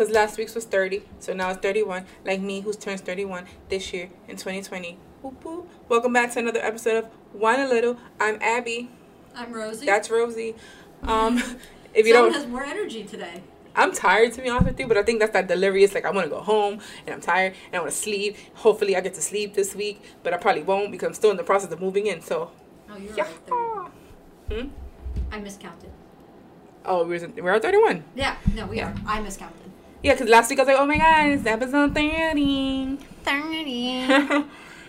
because last week's was 30, so now it's 31. Like me, who's turns 31 this year in 2020. Whoop, whoop. Welcome back to another episode of Wine a Little. I'm Abby. I'm Rosie. That's Rosie. Um, if you Someone don't, has more energy today. I'm tired to be honest with you, but I think that's that delirious. Like I want to go home and I'm tired and I want to sleep. Hopefully, I get to sleep this week, but I probably won't because I'm still in the process of moving in. So, Oh, you're yeah. right. 30. Hmm? I miscounted. Oh, we're we're at 31. Yeah, no, we are. I miscounted. Yeah, because last week I was like, oh my god, it's episode 30. 30.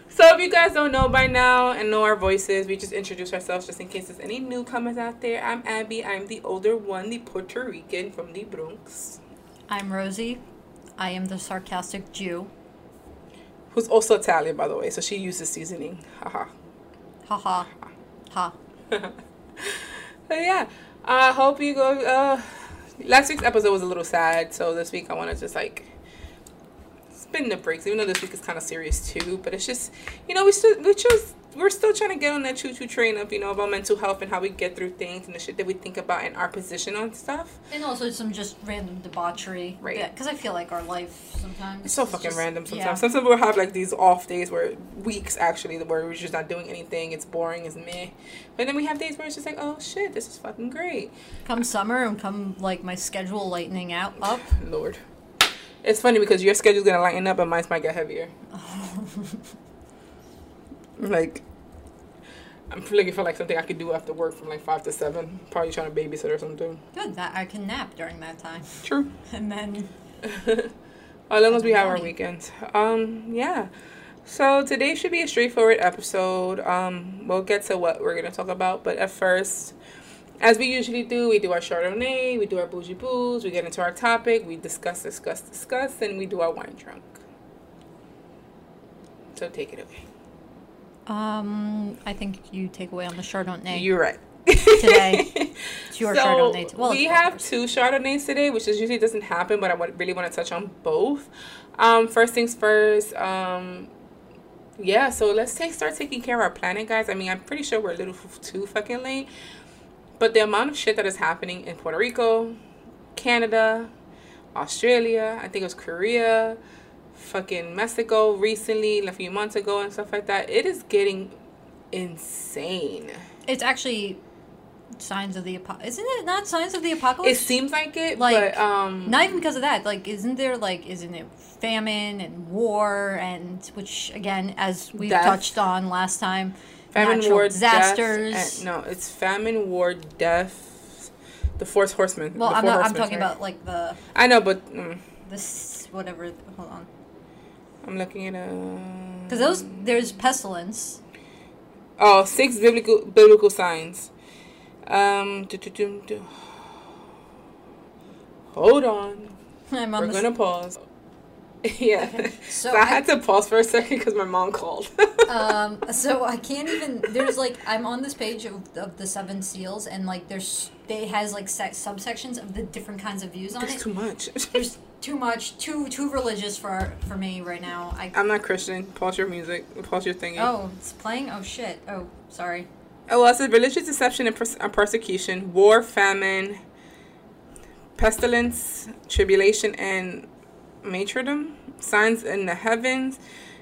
so if you guys don't know by now and know our voices, we just introduce ourselves just in case there's any newcomers out there. I'm Abby. I'm the older one, the Puerto Rican from the Bronx, I'm Rosie. I am the sarcastic Jew. who's also Italian, by the way. So she uses seasoning. Haha. Ha ha. Ha. But yeah, I hope you go. Uh, last week's episode was a little sad, so this week I want to just like spin the breaks. Even though this week is kind of serious too, but it's just you know we still we just we're still trying to get on that choo choo train of you know about mental health and how we get through things and the shit that we think about and our position on stuff. And also some just random debauchery. Right. Because I feel like our life sometimes. It's so fucking just- random sometimes. yeah. Sometimes we'll have like these off days where weeks actually where we're just not doing anything. It's boring. It's meh. But then we have days where it's just like, oh shit, this is fucking great. Come summer and come like my schedule lightening out up. Lord. It's funny because your schedule's gonna lighten up, and mine might get heavier. like, I'm looking for like something I could do after work from like five to seven. Probably trying to babysit or something. Good. That I can nap during that time, True. and then as long as we have our weekends. Um, yeah. So today should be a straightforward episode. Um, we'll get to what we're gonna talk about, but at first, as we usually do, we do our Chardonnay, we do our bougie booze, we get into our topic, we discuss, discuss, discuss, and we do our wine drunk. So take it away. Um, I think you take away on the Chardonnay You're right. today. It's your so Chardonnay. t- well, we have yours. two Chardonnays today, which is usually doesn't happen, but I would really want to touch on both. Um, first things first. Um, yeah, so let's take start taking care of our planet, guys. I mean, I'm pretty sure we're a little f- too fucking late, but the amount of shit that is happening in Puerto Rico, Canada, Australia, I think it was Korea, fucking Mexico recently, a few months ago, and stuff like that. It is getting insane. It's actually signs of the apo- Isn't it not signs of the apocalypse? It apocalypse? seems like it, Like, but um, not even because of that. Like, isn't there like, isn't it famine and war and which again, as we touched on last time, famine, war, disasters. Death, and, no, it's famine, war, death, the fourth horseman. well, I'm not. I'm talking sorry. about like the I know, but mm, this whatever. Hold on, I'm looking at uh. because those there's pestilence. Oh, six biblical biblical signs. Um. do, do, do, do. Hold on. I'm on We're gonna pause. yeah. So So I I- had to pause for a second because my mom called. um so i can't even there's like i'm on this page of, of the seven seals and like there's they has like se- subsections of the different kinds of views on There's it too much. there's too much too too religious for for me right now i I'm not Christian. Pause your music. Pause your thingy. oh it's playing oh shit oh sorry Oh, well, it says religious deception and, pers- and persecution, war, famine, pestilence, tribulation, and martyrdom, signs in the heavens,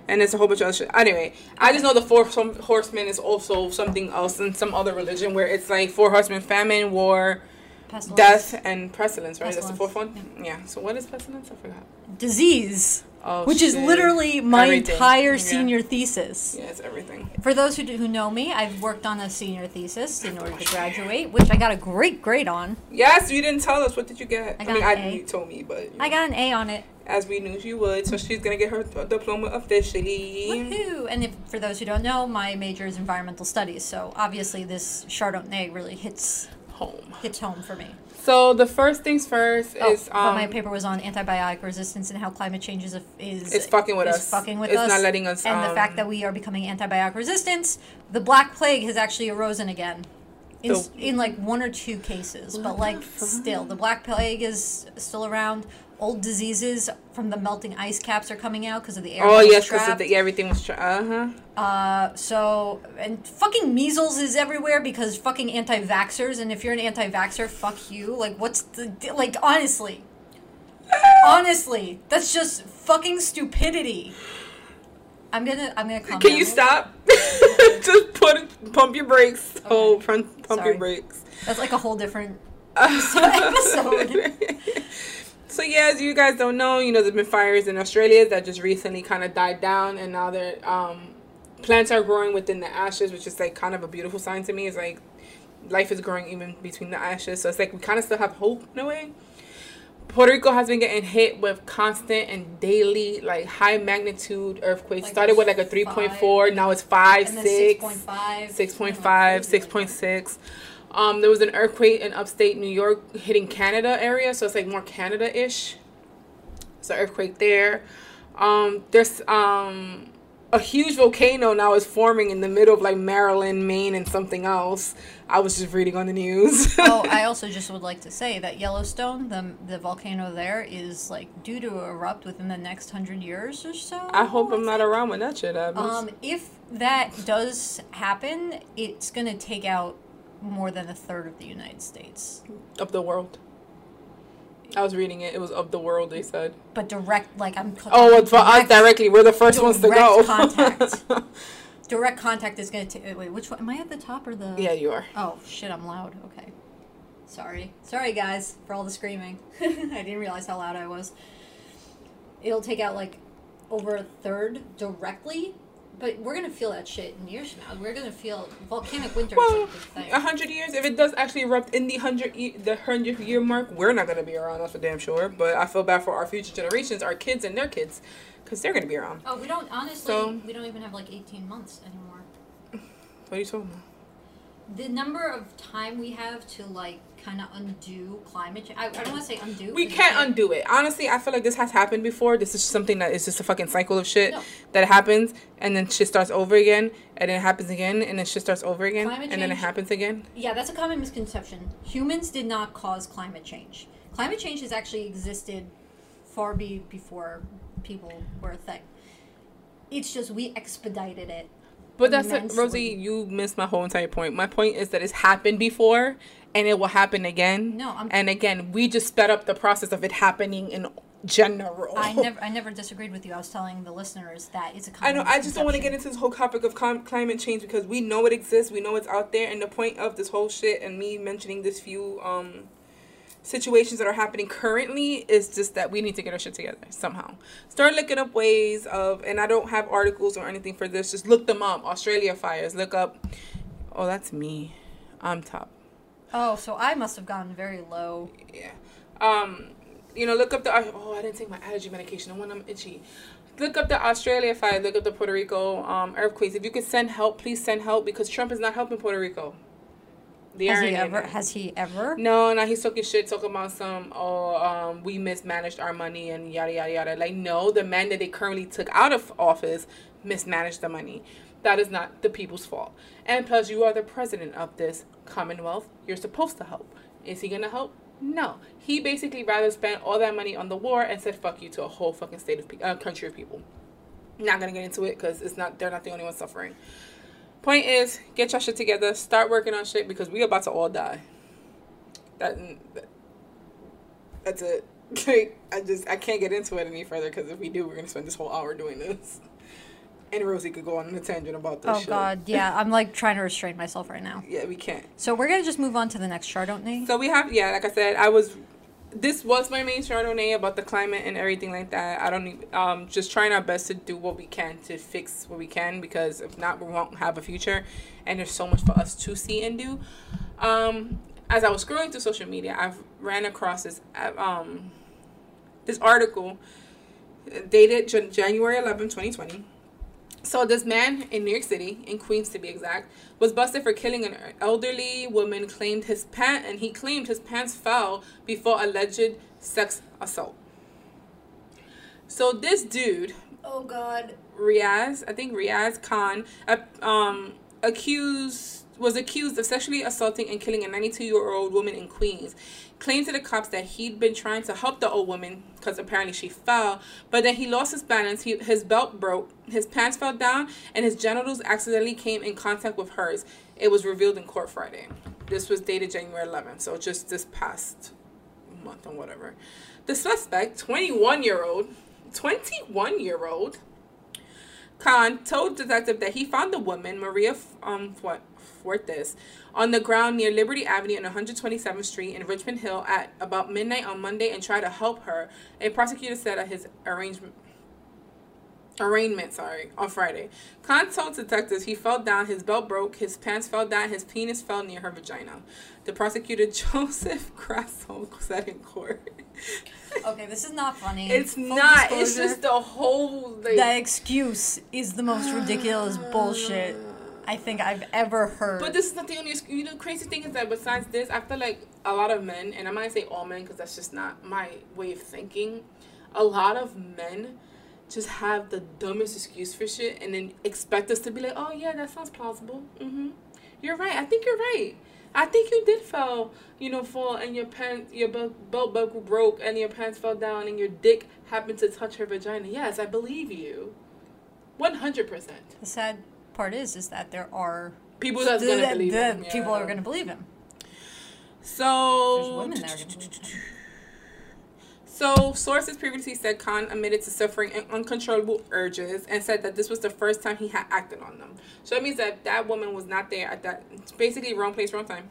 and there's a whole bunch of other shit. Anyway, I just know the four horsemen is also something else in some other religion where it's like four horsemen, famine, war, pestilence death, and pestilence, right? That's the Pestilence, fourth one? Yeah. So what is pestilence? I forgot. disease Oh, which is literally my Everything. entire Yeah. senior thesis Yeah, it's everything. for those who, do, who know me i've worked on a senior thesis in order to graduate which i got a great grade on Yes, you didn't tell us. What did you get? I I, mean, an A. you told me, but you i got an a on it as we knew she would. So she's gonna get her diploma officially. Woohoo! And if, for those who don't know, my major is environmental studies, so obviously this Chardonnay really hits Home. hits home for me. So the first things first Oh, is um, my paper was on antibiotic resistance and how climate change is, is It's fucking with is us. fucking with It's us. not letting us, And the um, fact that we are becoming antibiotic resistant, the Black Plague has actually arisen again. In, The- in like one or two cases, but like still, the black plague is still around. Old diseases from the melting ice caps are coming out because of the air. Oh yes, because yeah, everything was. Uh huh. Uh, so and fucking measles is everywhere because fucking anti-vaxxers, and if you're an anti-vaxxer, fuck you. Like, what's the like? Honestly, honestly, that's just fucking stupidity. I'm gonna, I'm gonna. calm Can you stop? Just put pump your brakes. Oh, front pump Sorry. your brakes. That's like a whole different episode. so yeah, as you guys don't know, you know there's been fires in Australia that just recently kind of died down, and now they're um, plants are growing within the ashes, which is like kind of a beautiful sign to me. It's like life is growing even between the ashes, so it's like we kind of still have hope in a way. Puerto Rico has been getting hit with constant and daily like high magnitude earthquakes. Like Started with like a three point four, now it's five, and six. 6.5. 6.5, crazy 6.6. Um, there was an earthquake in upstate New York hitting Canada area, so it's like more Canada-ish. It's an earthquake there. Um, there's um, a huge volcano now is forming in the middle of like Maryland, Maine, and something else. I was just reading on the news. oh, I also just would like to say that Yellowstone, the the volcano there, is like due to erupt within the next hundred years or so. I hope I'm not around when that shit happens. Um, if that does happen, it's gonna take out more than a third of the United States. of the world. I was reading it. It was of the world. They said. But direct, like I'm. Oh, well, for us directly, we're the first ones to direct go. contact. Direct contact is gonna take. Wait, which one? Am I at the top or the? yeah, you are. Oh shit! I'm loud. Okay. Sorry, sorry guys for all the screaming. I didn't realize how loud I was. It'll take out like over a third directly, but we're gonna feel that shit in years from now. We're gonna feel volcanic winter Well, a big thing. a hundred years. If it does actually erupt in the hundred ye- the hundred year mark, we're not gonna be around. That's for damn sure. But I feel bad for our future generations, our kids and their kids, because they're gonna be around. Oh, we don't honestly. So- we don't even have like eighteen months anymore. What are you talking about? The number of time we have to like kind of undo climate change. I, I don't want to say undo. We can't undo it. Honestly, I feel like this has happened before. This is something that is just a fucking cycle of shit No. that happens, and then shit starts over again, and then it happens again, and then shit starts over again, Climate and then it happens again. Yeah, that's a common misconception. Humans did not cause climate change. Climate change has actually existed far be before people were a thing. It's just we expedited it. But that's it. Rosie. You missed my whole entire point. My point is that it's happened before, and it will happen again. No, I'm- And again, we just sped up the process of it happening in general. I never, I never disagreed with you. I was telling the listeners that it's a I know. I just don't want to get into this whole topic of com- climate change because we know it exists. We know it's out there, and the point of this whole shit and me mentioning this few um situations that are happening currently is just that we need to get our shit together somehow. Start looking up ways of, and I don't have articles or anything for this. Just look them up. Australia fires. Look up. Oh, that's me. I'm top. Oh, so I must have gone very low. Yeah. Um, you know, look up the. Oh, I didn't take my allergy medication. No when I'm itchy. Look up the Australia fire. Look up the Puerto Rico um, earthquakes. If you could send help, please send help because Trump is not helping Puerto Rico. The Has he ever? Has he ever? No, no, he's talking shit, talking about some, oh, um, we mismanaged our money and yada, yada, yada. Like, no, the man that they currently took out of office mismanaged the money. That is not the people's fault. And plus, you are the president of this Commonwealth. You're supposed to help. Is he going to help? No. He basically rather spent all that money on the war and said fuck you to a whole fucking state of pe- uh, country of people. Not going to get into it because it's not, they're not the only ones suffering. Point is, get your shit together. Start working on shit because we about to all die. That, that's it. Like, I just I can't get into it any further because if we do, we're gonna spend this whole hour doing this. And Rosie could go on a tangent about this. Oh shit. God, yeah. I'm like trying to restrain myself right now. Yeah, we can't. So we're gonna just move on to the next chart, don't we? So we have yeah, like I said, I was. This was my main Chardonnay about the climate and everything like that. I don't need, um just trying our best to do what we can to fix what we can because if not, we won't have a future. And there's so much for us to see and do. Um, as I was scrolling through social media, I've ran across this um this article dated January 11, 2020. So this man in New York City, in Queens to be exact, was busted for killing an elderly woman. Claimed his pant and he claimed his pants fell before alleged sex assault. So this dude, Oh God. Riaz, I think Riaz Khan, um, accused was accused of sexually assaulting and killing a 92 year old woman in Queens. Claimed to the cops that he'd been trying to help the old woman because apparently she fell, but then he lost his balance. He, his belt broke, his pants fell down, and his genitals accidentally came in contact with hers. It was revealed in court Friday. This was dated January 11th, so just this past month or whatever. The suspect, 21 year old, 21 year old, Khan told detective that he found the woman, Maria um, Fuertes, on the ground near Liberty Avenue and 127th Street in Richmond Hill at about midnight on Monday and tried to help her. A prosecutor said at his arrangement arraignment, sorry, on Friday. Khan told detectives he fell down, his belt broke, his pants fell down, his penis fell near her vagina. The prosecutor Joseph Grasso said in court. okay, this is not funny. It's Full not. It's just the whole. Like, the excuse is the most ridiculous bullshit I think I've ever heard. But this is not the only. You know, crazy thing is that besides this, I feel like a lot of men, and I might say all men because that's just not my way of thinking. A lot of men just have the dumbest excuse for shit, and then expect us to be like, "Oh yeah, that sounds plausible." Mm-hmm. You're right. I think you're right. I think you did fall, you know, fall and your pants, your belt, belt buckle broke and your pants fell down and your dick happened to touch her vagina. Yes, I believe you. 100%. The sad part is is that there are people that's gonna that, believe him. Yeah. People are gonna believe him. So there's women there. So, sources previously said Khan admitted to suffering uncontrollable urges and said that this was the first time he had acted on them. So, that means that that woman was not there at that, basically, wrong place, wrong time.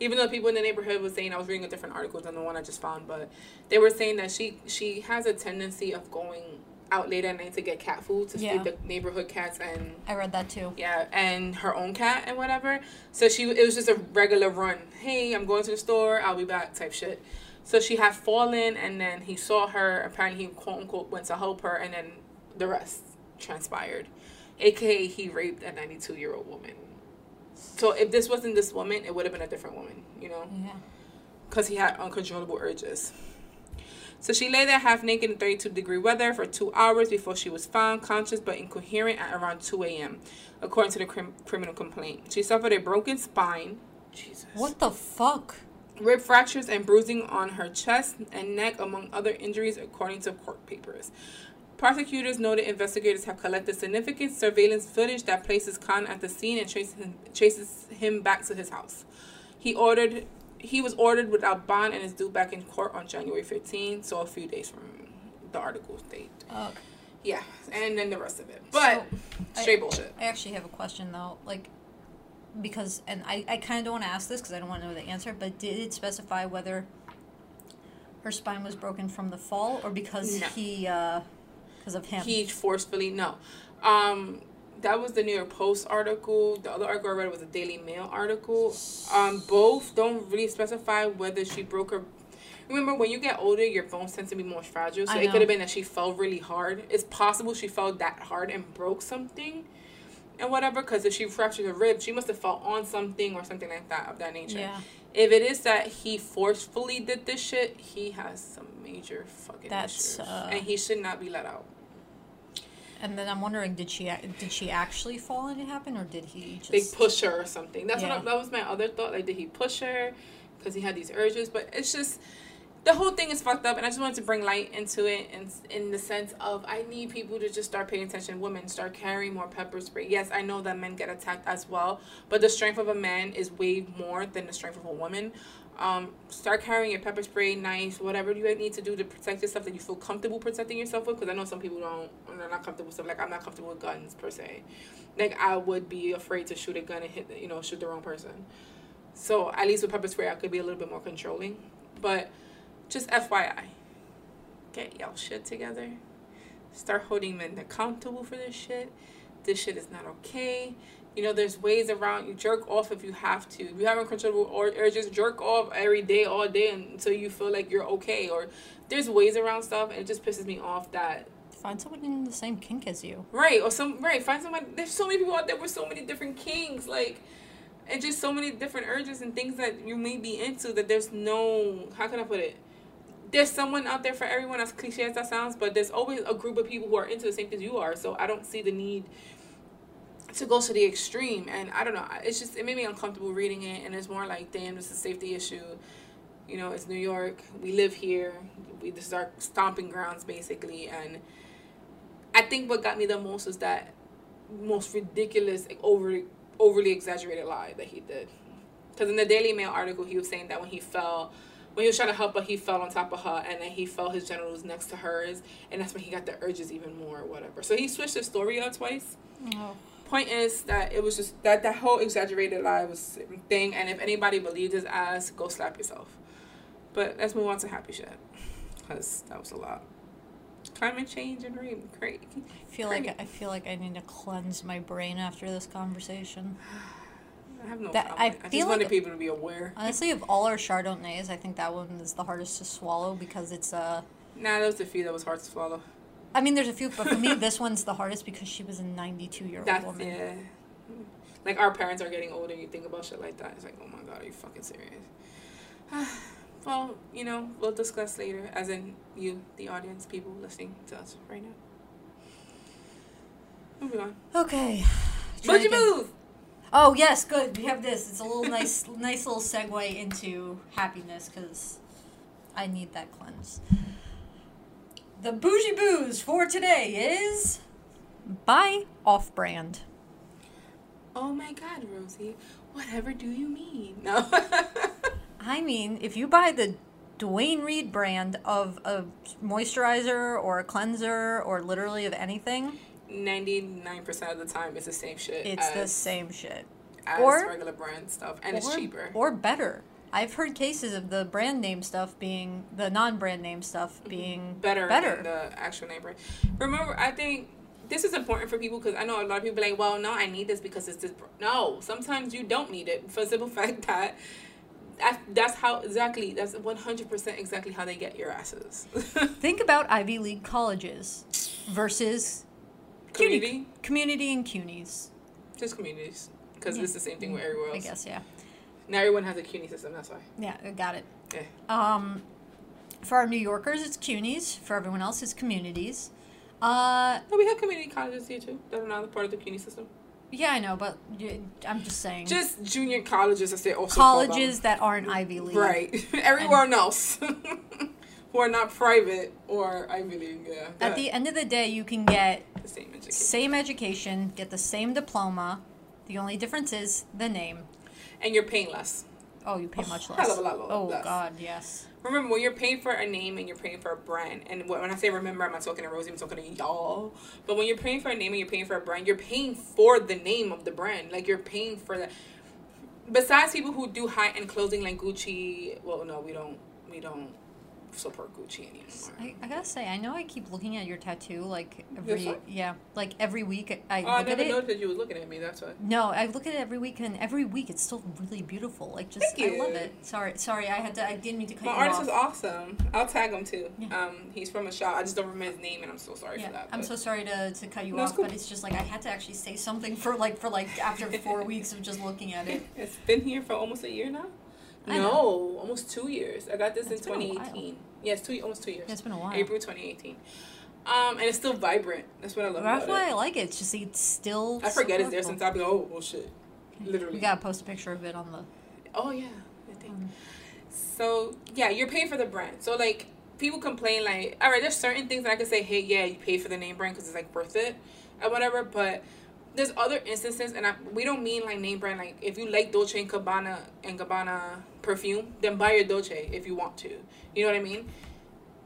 Even though people in the neighborhood was saying, I was reading a different article than the one I just found, but they were saying that she she has a tendency of going out late at night to get cat food to yeah. feed the neighborhood cats and I read that too. Yeah, and her own cat and whatever. So she it was just a regular run. Hey, I'm going to the store. I'll be back. Type shit. So she had fallen, and then he saw her. Apparently, he quote unquote went to help her, and then the rest transpired. AKA, he raped a 92 year old woman. So if this wasn't this woman, it would have been a different woman, you know? Yeah. Because he had uncontrollable urges. So she lay there half naked in 32 degree weather for two hours before she was found conscious but incoherent at around 2 a.m., according to the crim- criminal complaint. She suffered a broken spine. Jesus. What the fuck? Rib fractures and bruising on her chest and neck, among other injuries, according to court papers. Prosecutors noted investigators have collected significant surveillance footage that places Khan at the scene and traces him, chases him back to his house. He ordered he was ordered without bond and is due back in court on January 15, so a few days from the article date. Oh. Yeah, and then the rest of it. But so, straight I, bullshit. I actually have a question though, like because and I, I kind of don't want to ask this because I don't want to know the answer, but did it specify whether her spine was broken from the fall or because no. he uh because of him? He forcefully no. Um that was the New York Post article. The other article I read was a Daily Mail article. Um, both don't really specify whether she broke her. Remember, when you get older, your bones tend to be more fragile. So it could have been that she fell really hard. It's possible she fell that hard and broke something, and whatever. Because if she fractured her rib, she must have fell on something or something like that of that nature. Yeah. If it is that he forcefully did this shit, he has some major fucking That's, issues, uh... and he should not be let out. And then I'm wondering, did she did she actually fall and it happened, or did he just? They push her or something. That's yeah. what I, that was my other thought. Like, did he push her because he had these urges? But it's just the whole thing is fucked up, and I just wanted to bring light into it, in in the sense of I need people to just start paying attention. Women start carrying more pepper spray. Yes, I know that men get attacked as well, but the strength of a man is way more than the strength of a woman. Um, start carrying your pepper spray, knife, whatever you need to do to protect yourself that you feel comfortable protecting yourself with. Because I know some people don't, and they're not comfortable with stuff. Like I'm not comfortable with guns per se. Like I would be afraid to shoot a gun and hit, you know, shoot the wrong person. So at least with pepper spray, I could be a little bit more controlling. But just FYI, get y'all shit together. Start holding men accountable for this shit. This shit is not okay. You know, there's ways around you jerk off if you have to. If you have uncontrollable or, or just jerk off every day, all day until you feel like you're okay. Or there's ways around stuff, and it just pisses me off that find someone in the same kink as you. Right, or some right. Find someone. There's so many people out there with so many different kinks, like, and just so many different urges and things that you may be into. That there's no. How can I put it? There's someone out there for everyone. As cliche as that sounds, but there's always a group of people who are into the same things you are. So I don't see the need to go to the extreme and i don't know it's just it made me uncomfortable reading it and it's more like damn this is a safety issue. You know it's new york we live here we this is our stomping grounds basically and i think what got me the most is that most ridiculous like, overly overly exaggerated lie that he did. Because in the daily mail article he was saying that when he fell when he was trying to help her he fell on top of her and then he felt his genitals next to hers and that's when he got the urges even more or whatever. So he switched his story up twice. Oh. Point is that it was just that that whole exaggerated lie was thing and if anybody believed his ass go slap yourself. But let's move on to happy shit because that was a lot. Climate change and rain great. I feel like I feel like I need to cleanse my brain after this conversation. i have no That- problem. I I, just feel wanted like- people to be aware. Honestly, of all our Chardonnays, I think that one is the hardest to swallow because it's uh nah there was a few that was hard to swallow I mean, there's a few, but for me, this one's the hardest because she was a 92 year old woman. yeah like our parents are getting older you think about shit like that it's like oh my god are you fucking serious well you know we'll discuss later as in you the audience people listening to us right now moving on Okay. What'd you Trying to get- move? Oh yes, good. We have this. It's a little nice, nice little segue into happiness because I need that cleanse. The bougie booze for today is buy off-brand. Oh my god, Rosie. Whatever do you mean? No. I mean, if you buy the Duane Reade brand of a moisturizer or a cleanser or literally of anything, 99% of the time it's the same shit. it's the same shit. as or- regular brand stuff. And it's cheaper. Or better. I've heard cases of the brand name stuff being the non-brand name stuff mm-hmm. being better, better. than the actual name brand. Remember, I think this is important for people because I know a lot of people like, well, no, I need this because it's this. br-" No, sometimes you don't need it for the simple fact that that- that's how exactly, that's 100% exactly how they get your asses. Think about Ivy League colleges versus CUNY- Community? community and CUNYs. Just communities. Because Yeah. it's the same thing with everywhere else. I guess, yeah. Now everyone has a CUNY system, that's why. Yeah, I got it. Yeah. Um, for our New Yorkers, it's CUNYs. For everyone else, it's communities. Uh, No, we have community colleges here too. That are not part of the CUNY system. yeah, I know, but I'm just saying. Just junior colleges, as they also colleges that aren't Ivy League. Right. Everyone else who are not private or Ivy League. Yeah. At the end of the day, you can get the same education. same education, get the same diploma. The only difference is the name. And you're paying less. Oh, you pay A much hell less. of a lot oh less. God, yes. Remember, when you're paying for a name and you're paying for a brand, and when when I say remember, I'm not talking to Rosie, I'm talking to y'all. But when you're paying for a name and you're paying for a brand, you're paying for the name of the brand. Like you're paying for the. Besides people who do high end clothing like Gucci, well, no, we don't, we don't support Gucci anymore. I, I gotta say, I know I keep looking at your tattoo like every yeah, like every week. I Oh, I look at never it. noticed that you were looking at me. That's why. No, I look at it every week, and every week it's still really beautiful. Like just, I love it. Sorry, sorry, I had to. I didn't mean to cut My you artist off. is awesome. I'll tag him too. Yeah. Um, he's from a shop. I just don't remember his name, and I'm so sorry Yeah, for that. I'm so sorry to, to cut you No, off, cool. but it's just like I had to actually say something for like for like after four weeks of just looking at it. It's been here for almost a year now. No, almost two years. I got this It's in been a while. 2018. Yes, two almost two years. It's been a while. April 2018. Um, and it's still vibrant. That's what I love That's why it. I like it. It's just it's still. I forget it's there since I've been. oh, well, shit. Literally. We gotta post a picture of it on the. Oh yeah, I think. Um, So yeah, you're paying for the brand. So like people complain like, all right, there's certain things that I can say, hey, yeah, you pay for the name brand because it's like worth it, and whatever. But there's other instances, and I, we don't mean like name brand. Like if you like Dolce and Gabbana and Gabbana perfume, then buy your Dolce if you want to. You know what I mean?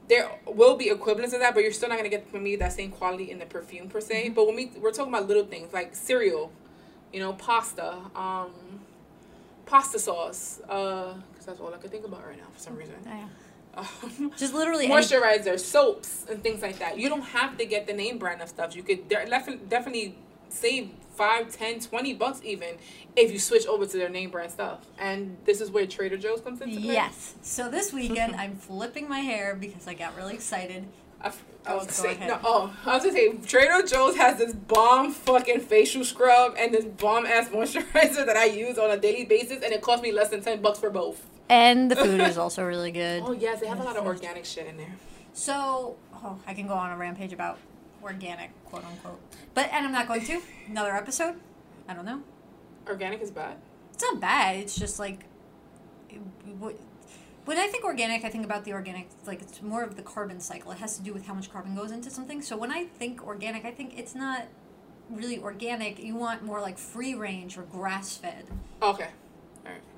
There will be equivalents of that, but you're still not gonna get from me that same quality in the perfume per se. But when we we're talking about little things like cereal, you know, pasta, um, pasta sauce, uh, because that's all I could think about right now for some reason. yeah. Um, Just literally. any- moisturizer, soaps, and things like that. You don't have to get the name brand of stuff. You could de- definitely save 5, 10, 20 bucks even if you switch over to their name brand stuff. And this is where Trader Joe's comes into play. Yes. So this weekend I'm flipping my hair because I got really excited. I, f- I was gonna say no. Oh, I was gonna say Trader Joe's has this bomb fucking facial scrub and this bomb ass moisturizer that I use on a daily basis, and it cost me less than ten bucks for both. And the food is also really good. Oh yes, they have a lot of organic shit in there. So, oh, I can go on a rampage about organic, quote unquote. But, and I'm not going to. Another episode. I don't know. Organic is bad. It's not bad. It's just like when I think organic, I think about the organic like it's more of the carbon cycle. It has to do with how much carbon goes into something. So when I think organic, I think it's not really organic. You want more like free range or grass fed. Okay.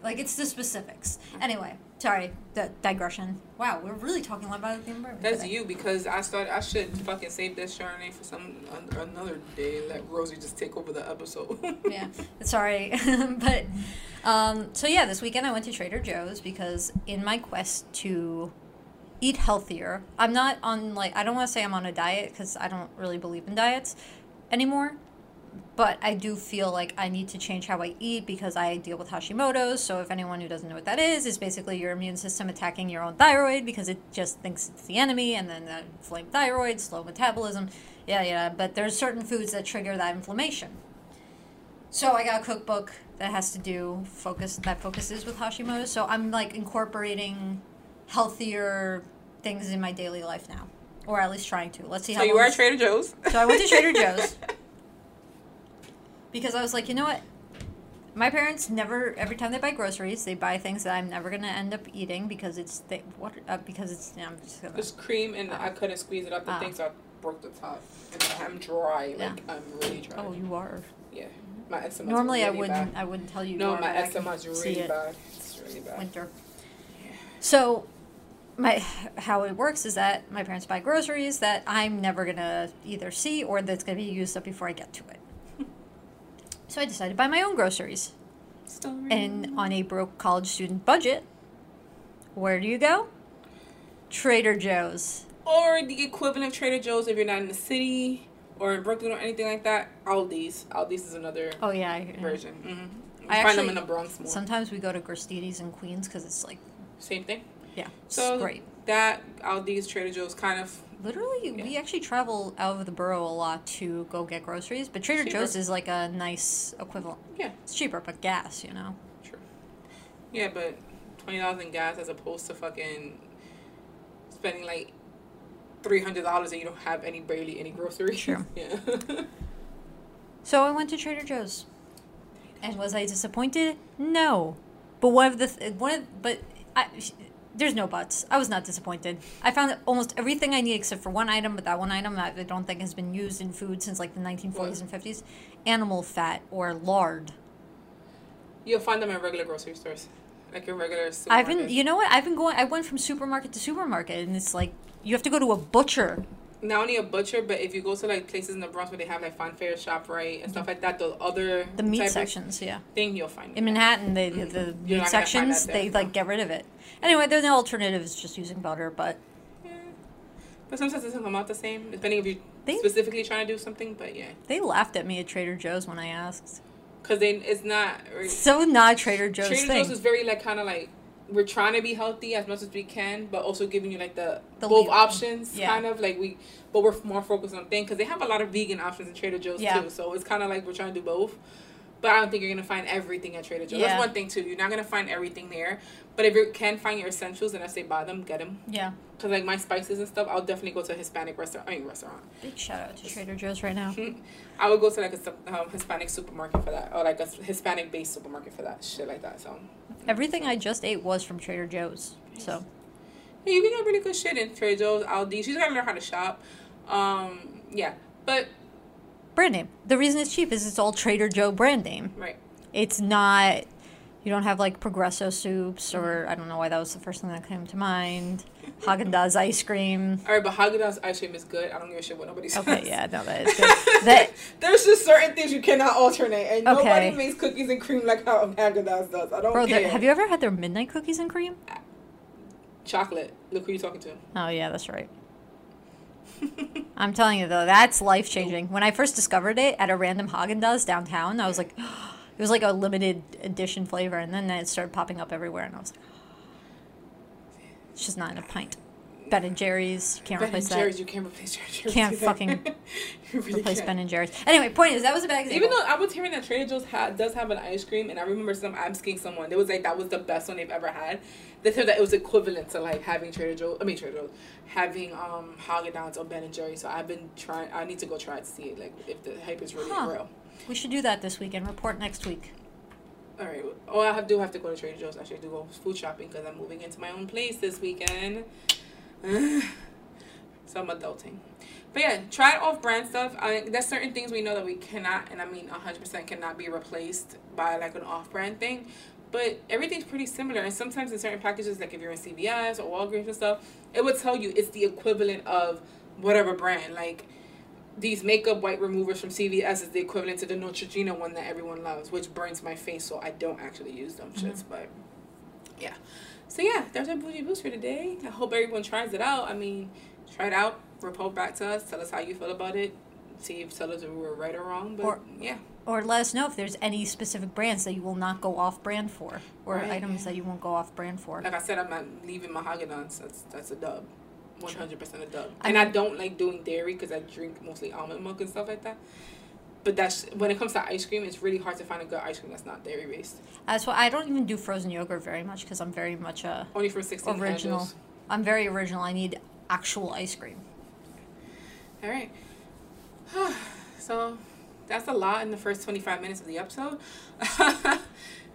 Like it's the specifics. Anyway, sorry, the digression. Wow, we're really talking a lot about the environment. That's today. you because I started. I should fucking save this Chardonnay for some another day and let Rosie just take over the episode. yeah, sorry, but um, so yeah, this weekend I went to Trader Joe's because in my quest to eat healthier, I'm not on like I don't want to say I'm on a diet because I don't really believe in diets anymore. But I do feel like I need to change how I eat because I deal with Hashimoto's. So, if anyone who doesn't know what that is, it's basically your immune system attacking your own thyroid because it just thinks it's the enemy, and then the inflamed thyroid, slow metabolism, yeah, yeah. But there's certain foods that trigger that inflammation. So I got a cookbook that has to do focus that focuses with Hashimoto's. So I'm like incorporating healthier things in my daily life now, or at least trying to. Let's see how. so you were at Trader Joe's. So I went to Trader Joe's. because I was like, you know what? My parents never. Every time they buy groceries, they buy things that I'm never gonna end up eating because it's they what uh, because it's. I'm just gonna. Just cream and I couldn't squeeze it out the Ah. thing, so I broke the top. And I'm dry. Yeah. Like I'm really dry. Oh, you are. Yeah. My eczema. Normally, I wouldn't. Bad. I wouldn't tell you. No, my but I can eczema is see really bad. It's really bad. winter. So, my how it works is that my parents buy groceries that I'm never gonna either see or that's gonna be used up before I get to it. So I decided to buy my own groceries, Story. and on a broke college student budget, where do you go? Trader Joe's. or the equivalent of Trader Joe's if you're not in the city or in Brooklyn or anything like that. Aldi's. Aldi's is another Oh yeah, I, version. Mm-hmm. I find them in the Bronx more. sometimes we go to Gristedes in Queens because it's like Same thing. yeah, it's So great. that Aldi's, Trader Joe's, kind of Literally, we actually travel out of the borough a lot to go get groceries, but Trader Cheaper. Joe's is like a nice equivalent. yeah, It's cheaper, but gas, you know. true. Yeah, but twenty dollars in gas as opposed to fucking spending like three hundred dollars and you don't have any barely any groceries. True. Yeah. So I went to Trader Joe's, and was I disappointed? No, but one of the th- one of but I, there's no buts. I was not disappointed. I found almost everything I need except for one item, but that one item I I don't think has been used in food since like the 1940s What? and 50s: animal fat or lard. You'll find them in regular grocery stores, like your regular I've been, you know what? I've been going. I went from supermarket to supermarket, and it's like you have to go to a butcher. Not only a butcher, but if you go to like places in the Bronx where they have like Fine Fare, right, and stuff like that, the other The meat sections, yeah. thing you'll find. In Manhattan, they, the, the You're meat not gonna find sections, they there. like get rid of it. Anyway, then the alternative is just using butter, but Yeah. But sometimes it doesn't come out the same, depending if you They- specifically trying to do something. But yeah, they laughed at me at Trader Joe's when I asked. because then it's not. Really, So not Trader Joe's Trader thing. Joe's is very like kind of like we're trying to be healthy as much as we can, but also giving you like the, The both lead- options, yeah. kind of like we. But we're more focused on things because they have a lot of vegan options in Trader Joe's Yeah. too. So it's kind of like we're trying to do both. But I don't think you're gonna find everything at Trader Joe's. Yeah. That's one thing too. You're not gonna find everything there. But if you can find your essentials, and I say buy them, get them. yeah. Cause like my spices and stuff, I'll definitely go to a Hispanic restaurant. I mean restaurant. Big shout out to Trader Joe's right now. I would go to like a um, Hispanic supermarket for that, or like a Hispanic based supermarket for that shit like that. So Everything I just ate was from Trader Joe's. So you can get really good shit in Trader Joe's, Aldi. She's gotta learn how to shop. Um, yeah, but brand name. The reason it's cheap is it's all Trader Joe brand name. right. It's not. You don't have like Progresso soups, or I don't know why that was the first thing that came to mind. Haagen Dazs ice cream. All right, but Haagen Dazs ice cream is good. I don't give a shit what nobody says. Okay, yeah, no, that is good. That There's just certain things you cannot alternate, and Okay. nobody makes cookies and cream like how Haagen Dazs does. I don't bro, care. have you ever had their midnight cookies and cream? Chocolate. Look who you're talking to. Oh yeah, that's right. I'm telling you though, that's life changing. When I first discovered it at a random Haagen Dazs downtown, I was like, it was like a limited edition flavor, and then it started popping up everywhere, and I was like, it's just not in a pint. Ben and Jerry's, you can't replace Ben replace and that. Jerry's, you can't replace Jerry's. Can't fucking you really replace can't. Ben and Jerry's. Anyway, point is that was a bad example. Even though I was hearing that Trader Joe's ha- does have an ice cream, and I remember some asking someone, it was like that was the best one they've ever had. They said that it was equivalent to like having Trader Joe's. I mean Trader Joe's having um Haagen Dazs or Ben and Jerry's. So I've been trying. I need to go try it to see it, like if the hype is really Huh. real. We should do that this weekend. Report next week. All right. Oh, I have, do have to go to Trader Joe's. Actually, I do go food shopping because I'm moving into my own place this weekend. so I'm adulting. But yeah, try off brand stuff. I there's certain things we know that we cannot, and I mean 100% cannot be replaced by like an off brand thing. But everything's pretty similar, and sometimes in certain packages, like if you're in CVS or Walgreens and stuff, it would tell you it's the equivalent of whatever brand. Like these makeup white removers from CVS is the equivalent to the Neutrogena one that everyone loves, which burns my face, so I don't actually use them mm-hmm. shits. But yeah, so yeah, that's our bougie boost for today. I hope everyone tries it out. I mean, try it out, report back to us, tell us how you feel about it, see if tell us if we were right or wrong. But Or- yeah, Or let us know if there's any specific brands that you will not go off brand for, or Right, items that you won't go off brand for. like I said, I'm not leaving Mahogany. Haagen-Dazs. That's that's a dub. One hundred percent a dub. And I don't like doing dairy because I drink mostly almond milk and stuff like that. But that's when it comes to ice cream, it's really hard to find a good ice cream that's not dairy based. That's why I don't even do frozen yogurt very much because I'm very much a Only from sixteen original. I'm very original. I need actual ice cream. All right. so that's a lot in the first 25 minutes of the episode.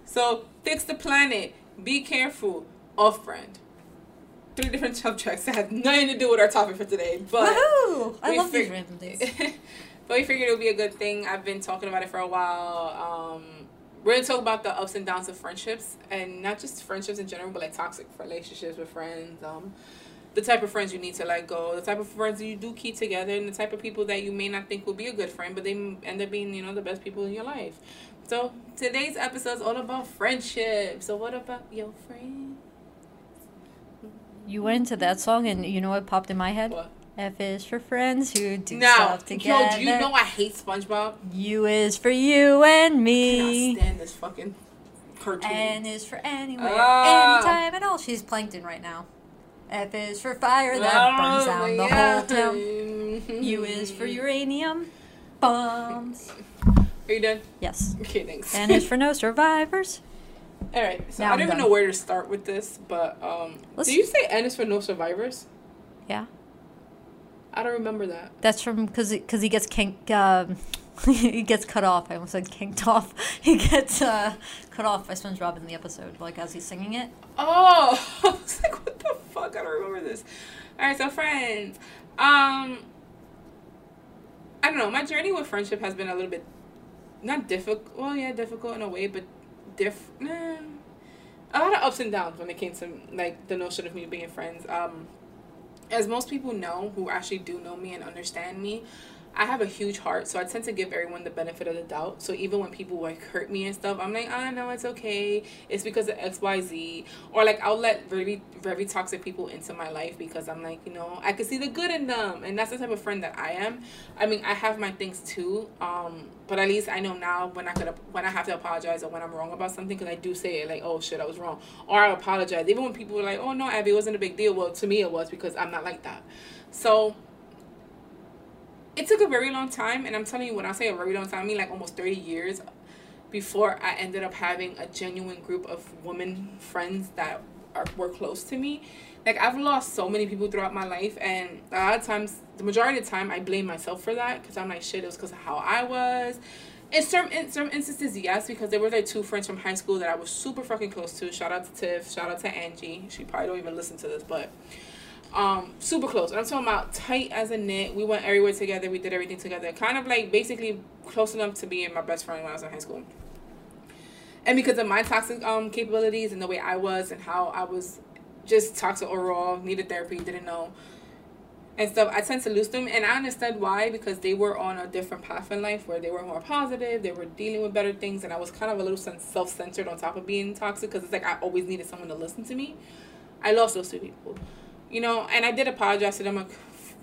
so fix the planet. Be careful. Off brand. Three different subjects that have nothing to do with our topic for today. But Woohoo! I we love these random days. but we figured it would be a good thing. I've been talking about it for a while. Um, we're gonna talk about the ups and downs of friendships, and not just friendships in general, but like toxic relationships with friends. Um, the type of friends you need to let go, the type of friends you do keep together, and the type of people that you may not think will be a good friend, but they end up being, you know, the best people in your life. So today's episode is all about friendship. So what about your friend? You went into that song, and you know what popped in my head? What? F is for friends who do Now, stuff yo, do you know I hate SpongeBob? U is for you and I me. cannot stand this fucking cartoon. N is for anywhere, Ah. anytime at all. She's plankton right now. F is for fire that Oh, burns down the yeah. whole town. U is for uranium bombs. Are you done? Yes. Okay, thanks. N is for no survivors. All right. So Now I don't even know where to start with this, but um, Let's- do you say N is for no survivors? Yeah. I don't remember that. That's from because because he gets kinked. Um, he gets cut off. I almost said kinked off. He gets uh, cut off by SpongeBob in the episode, like as he's singing it. Oh, I was like, what the fuck? I don't remember this. All right, so friends, um, I don't know. My journey with friendship has been a little bit not difficult. Well, yeah, difficult in a way, but diff. Nah, a lot of ups and downs when it came to like the notion of me being friends. Um, as most people know who actually do know me and understand me, I have a huge heart, so I tend to give everyone the benefit of the doubt. So even when people like hurt me and stuff, I'm like, ah, no, it's okay. It's because of X, Y, Z, or like I'll let very, very toxic people into my life because I'm like, you know, I can see the good in them, and that's the type of friend that I am. I mean, I have my things too, um, but at least I know now when I could, when I have to apologize or when I'm wrong about something, because I do say it like, oh shit, I was wrong, or I apologize. Even when people were like, oh no, Abby, it wasn't a big deal. Well, to me, it was because I'm not like that. So it took a very long time and i'm telling you when i say a very long time i mean like almost 30 years before i ended up having a genuine group of women friends that are were close to me. Like i've lost so many people throughout my life and a lot of times the majority of the time i blame myself for that because i'm like shit it was because of how i was. In some in some instances yes because there were like two friends from high school that i was super fucking close to. Shout out to tiff. Shout out to angie. She probably don't even listen to this but um super close. And i'm talking about tight as a knit. We went everywhere together. We did everything together. Kind of like basically close enough to being my best friend when i was in high school. And because of my toxic um capabilities and the way i was and how i was just toxic overall needed therapy didn't know and stuff i tend to lose them. And i understood why because they were on a different path in life where they were more positive they were dealing with better things and i was kind of a little self-centered on top of being toxic because it's like i always needed someone to listen to me. I lost those two people you know, and I did apologize to them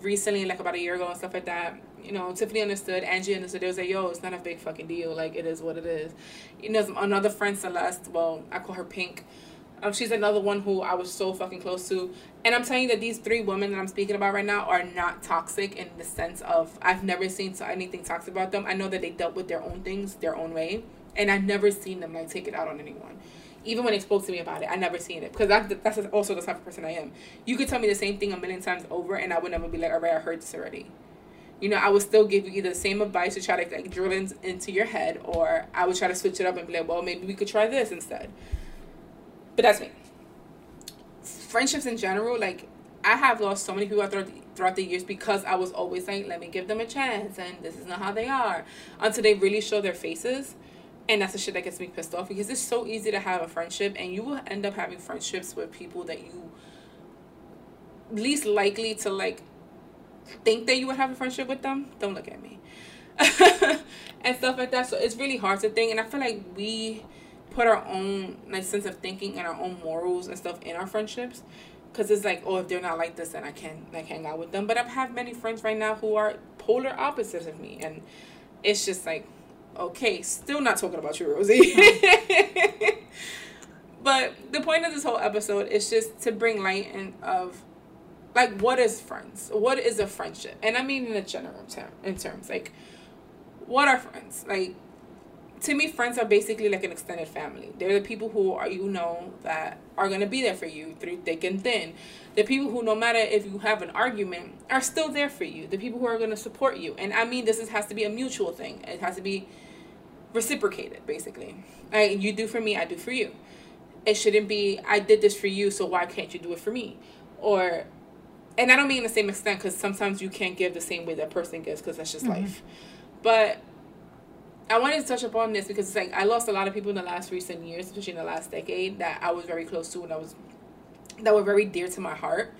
recently, like about a year ago and stuff like that. You know, Tiffany understood, Angie understood. They was like, "Yo, it's not a big fucking deal. Like, it is what it is." You know, another friend, Celeste. Well, I call her Pink. Um, she's another one who I was so fucking close to, and I'm telling you that these three women that I'm speaking about right now are not toxic in the sense of I've never seen anything toxic about them. I know that they dealt with their own things their own way, and I've never seen them like take it out on anyone even when they spoke to me about it, I never seen it because that, that's also the type of person I am. You could tell me the same thing a million times over, and I would never be like, "All right, I heard this already." you know, I would still give you either the same advice to try to like drill in, into your head, or I would try to switch it up and be like, well, maybe we could try this instead. But that's me. Friendships in general, like I have lost so many people throughout the, throughout the years because I was always like, let me give them a chance, and this is not how they are, until they really show their faces. And that's the shit that gets me pissed off because it's so easy to have a friendship, and you will end up having friendships with people that you least likely to like think that you would have a friendship with them. Don't look at me. and stuff like that. So it's really hard to think, and I feel like we put our own like sense of thinking and our own morals and stuff in our friendships because it's like oh if they're not like this then i can't like hang out with them but i have many friends right now who are polar opposites of me and it's just like okay still not talking about you rosie. But the point of this whole episode is just to bring light in of like what is friends? What is a friendship? And i mean in a general term in terms like what are friends? Like to me friends are basically like an extended family. They're the people who are you know that are going to be there for you through thick and thin. The people who no matter if you have an argument are still there for you. The people who are going to support you. And i mean this is, has to be a mutual thing. It has to be reciprocated basically like you do for me i do for you it shouldn't be i did this for you so why can't you do it for me or and i don't mean the same extent because sometimes you can't give the same way that person gives because that's just mm-hmm. life but I wanted to touch upon this because it's like I lost a lot of people in the last recent years, especially in the last decade, that I was very close to and I was that were very dear to my heart.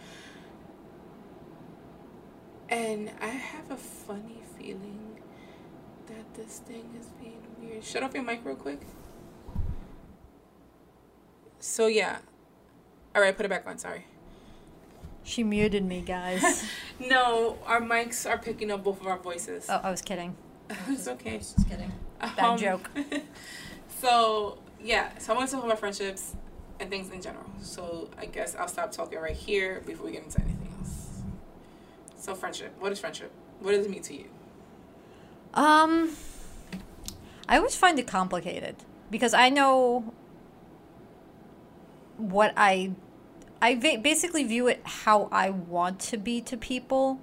And I have a funny feeling that this thing is being weird. Shut off your mic real quick. So yeah. Alright, put it back on, sorry. She muted me, guys. no, our mics are picking up both of our voices. Oh, I was kidding. it's okay. Just kidding. Bad um, joke. so yeah, so I want to talk about friendships and things in general. So I guess I'll stop talking right here before we get into anything else. So friendship. What is friendship? What does it mean to you? Um, I always find it complicated because I know what I I basically view it how I want to be to people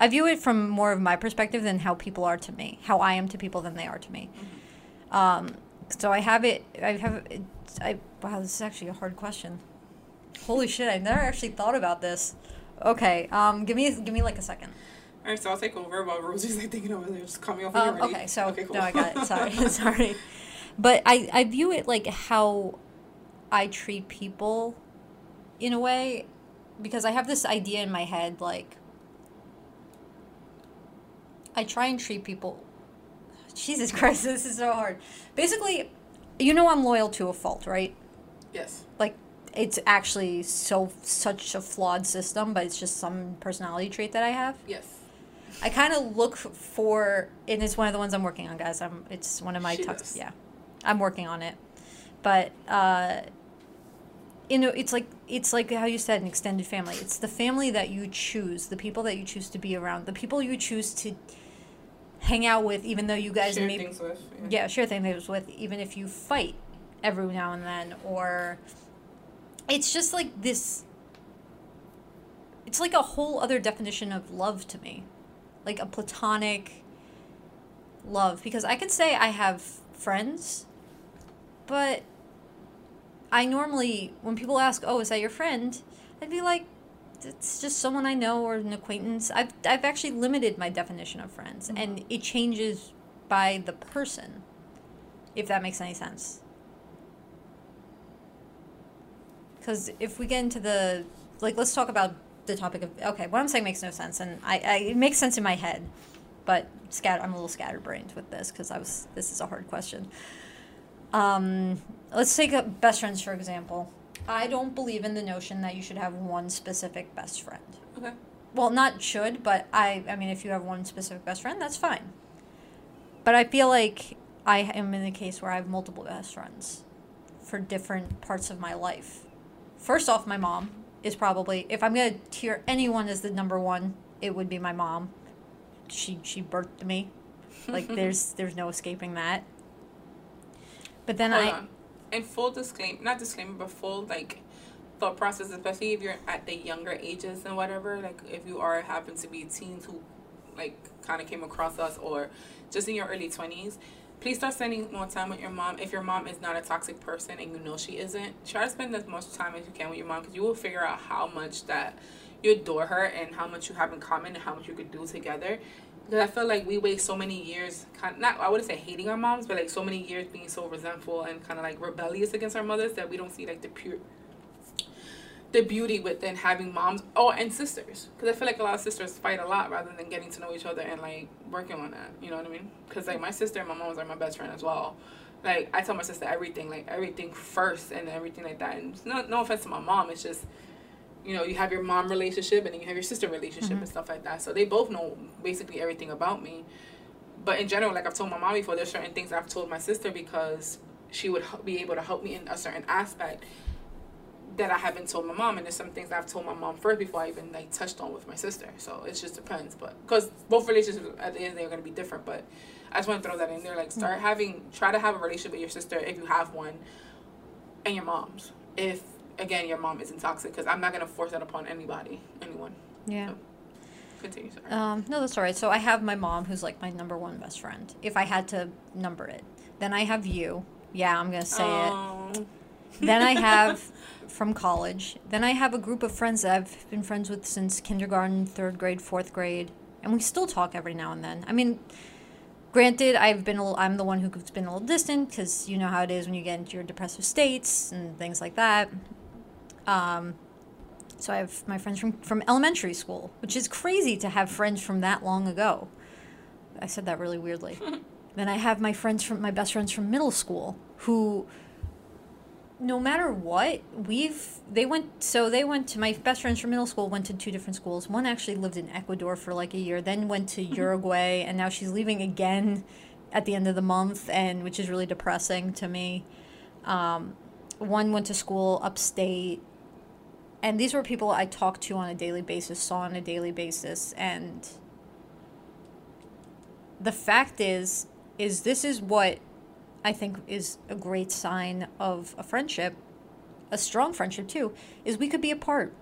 I view it from more of my perspective than how people are to me, how I am to people than they are to me. Mm-hmm. Um, so I have it. I have. It, I wow. This is actually a hard question. Holy shit! I've never actually thought about this. Okay. Um. Give me. Give me like a second. All right. So I'll take over while Rosie's like thinking over there. Just call me off. Um, okay. So okay, cool. no, I got it. Sorry. sorry. But I I view it like how I treat people, in a way, because I have this idea in my head like I try and treat people. Jesus Christ, this is so hard. Basically, you know I'm loyal to a fault, right? Yes. Like it's actually so such a flawed system, but it's just some personality trait that I have. Yes. I kind of look for, and it's one of the ones I'm working on, guys. I'm. It's one of my top. Yeah, I'm working on it, but uh, you know, it's like it's like how you said, an extended family. It's the family that you choose, the people that you choose to be around, the people you choose to hang out with, even though you guys share maybe things with, yeah. yeah, share things with, even if you fight every now and then, or it's just like this. It's like a whole other definition of love to me, like a platonic love. Because I can say I have friends, but I normally, when people ask, "Oh, is that your friend?" I'd be like, it's just someone I know or an acquaintance. I've I've actually limited my definition of friends, mm-hmm. and it changes by the person, if that makes any sense. Because if we get into the like, let's talk about the topic of okay, what I'm saying makes no sense, and I, I it makes sense in my head, but scatter. I'm a little scatterbrained with this because I was. This is a hard question. Um, let's take a best friends for example I don't believe in the notion that you should have one specific best friend. Okay. Well, not should, but I I mean if you have one specific best friend, that's fine. But I feel like I am in a case where I have multiple best friends for different parts of my life. First off, my mom is probably if I'm going to tier anyone as the number 1, it would be my mom. She she birthed me. Like there's there's no escaping that. But then Hold I on and full disclaimer, not disclaimer, but full like thought process, especially if you're at the younger ages and whatever. Like if you are happen to be teens who like kind of came across us or just in your early 20s please start spending more time with your mom if your mom is not a toxic person and you know she isn't. Try to spend as much time as you can with your mom because you will figure out how much that you adore her and how much you have in common and how much you could do together. Because I feel like we waste so many years, kind of, not I wouldn't say hating our moms, but like so many years being so resentful and kind of like rebellious against our mothers that we don't see like the pure, the beauty within having moms. Oh, and sisters, because I feel like a lot of sisters fight a lot rather than getting to know each other and like working on that. You know what I mean? Because like my sister and my mom are my best friend as well. Like I tell my sister everything, like everything first and everything like that. And no, no offense to my mom, it's just you know, you have your mom relationship and then you have your sister relationship mm-hmm. and stuff like that. So they both know basically everything about me. But in general, like I've told my mom before, there's certain things I've told my sister because she would be able to help me in a certain aspect that I haven't told my mom. And there's some things I've told my mom first before I even like touched on with my sister. So it just depends. But because both relationships at the end of the day are going to be different. But I just want to throw that in there. Like start mm-hmm. having, try to have a relationship with your sister if you have one and your mom's. If again, your mom isn't toxic because I'm not gonna force that upon anybody, anyone. Yeah. So, continue. Sorry. Um, no, that's all right. So I have my mom, who's like my number one best friend. If I had to number it, then I have you. Yeah, I'm gonna say oh. it. Then I have from college. Then I have a group of friends that I've been friends with since kindergarten, third grade, fourth grade, and we still talk every now and then. I mean, granted, I've been a little, I'm the one who's been a little distant because you know how it is when you get into your depressive states and things like that. Um, so I have my friends from, from elementary school, which is crazy to have friends from that long ago. I said that really weirdly. then I have my friends from my best friends from middle school who no matter what, we've they went so they went to my best friends from middle school went to two different schools. One actually lived in Ecuador for like a year, then went to Uruguay and now she's leaving again at the end of the month and which is really depressing to me. Um, one went to school upstate and these were people I talked to on a daily basis, saw on a daily basis, and the fact is, is this is what I think is a great sign of a friendship, a strong friendship too, is we could be apart.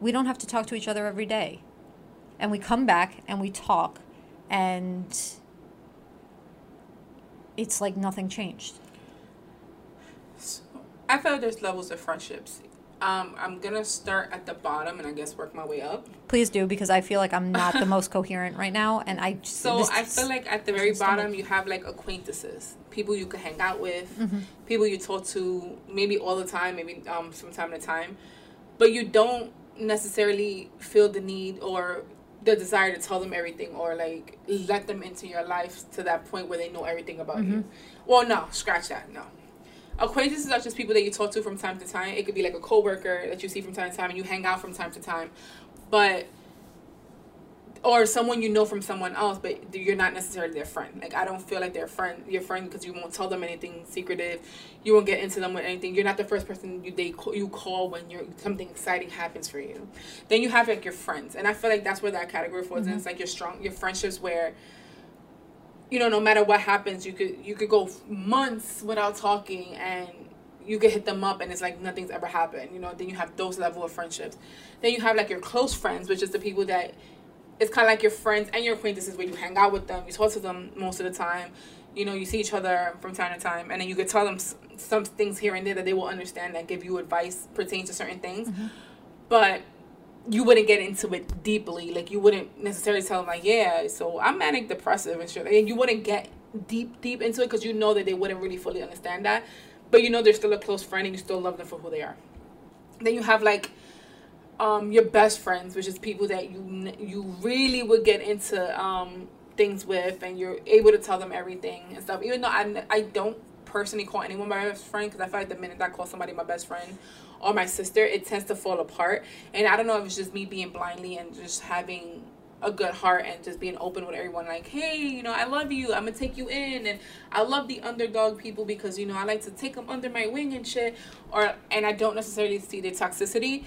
We don't have to talk to each other every day. And we come back and we talk and it's like nothing changed. I feel like there's levels of friendships. Um, I'm gonna start at the bottom and I guess work my way up. Please do because I feel like I'm not the most coherent right now, and I. Just, so I feel like at the very bottom you have like acquaintances, people you can hang out with, mm-hmm. people you talk to maybe all the time, maybe um from time to time, but you don't necessarily feel the need or the desire to tell them everything or like let them into your life to that point where they know everything about mm-hmm. you. Well, no, scratch that. No, acquaintances are just people that you talk to from time to time. It could be like a coworker that you see from time to time and you hang out from time to time. But or someone you know from someone else, but you're not necessarily their friend. Like I don't feel like they're friend, your friend, because you won't tell them anything secretive. You won't get into them with anything. You're not the first person you they call, you call when you're something exciting happens for you. Then you have like your friends, and I feel like that's where that category falls mm-hmm. in. It's like your strong your friendships where you know, no matter what happens, you could you could go months without talking and you could hit them up and it's like nothing's ever happened. You know, then you have those level of friendships. Then you have like your close friends, which is the people that it's kind of like your friends and your acquaintances where you hang out with them, you talk to them most of the time. You know, you see each other from time to time, and then you could tell them some things here and there that they will understand and give you advice pertaining to certain things. Mm-hmm. But you wouldn't get into it deeply. Like you wouldn't necessarily tell them like, yeah, so I'm manic depressive and shit. And you wouldn't get deep deep into it because you know that they wouldn't really fully understand that. But you know they're still a close friend and you still love them for who they are. Then you have like um your best friends, which is people that you you really would get into um things with and you're able to tell them everything and stuff. Even though I I don't personally call anyone my best friend because I feel like the minute I call somebody my best friend or my sister, it tends to fall apart. And I don't know if it's just me being blindly and just having a good heart and just being open with everyone like hey you know i love you. I'm gonna take you in. And i love the underdog people because you know i like to take them under my wing and shit. Or and i don't necessarily see the toxicity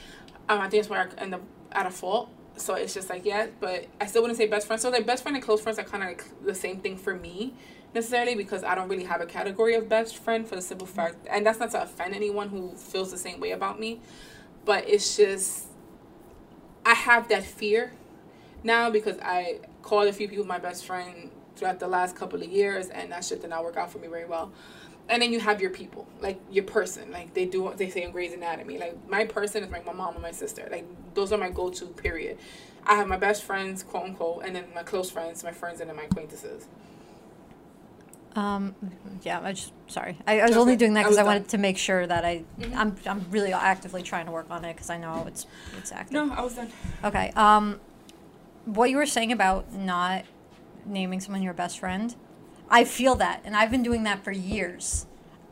um, i think it's where i end up at a fault. So it's just like yeah but i still wouldn't say best friend so like best friend and close friends are kind of like the same thing for me necessarily because I don't really have a category of best friend for the simple mm-hmm. fact, and that's not to offend anyone who feels the same way about me, but it's just I have that fear now because I called a few people my best friend throughout the last couple of years, and that shit did not work out for me very well. And then you have your people, like your person, like they do. They say in Grey's Anatomy, like my person is like my mom and my sister. Like those are my go-to. Period. I have my best friends, quote unquote, and then my close friends, my friends, and then my acquaintances. Um, yeah, I just sorry. I, I was Okay. only doing that because was I, done. wanted to make sure that I Mhm. I'm I'm really actively trying to work on it because I know it's it's active. No, I was done. Okay. Um, what you were saying about not naming someone your best friend, I feel that, and I've been doing that for years.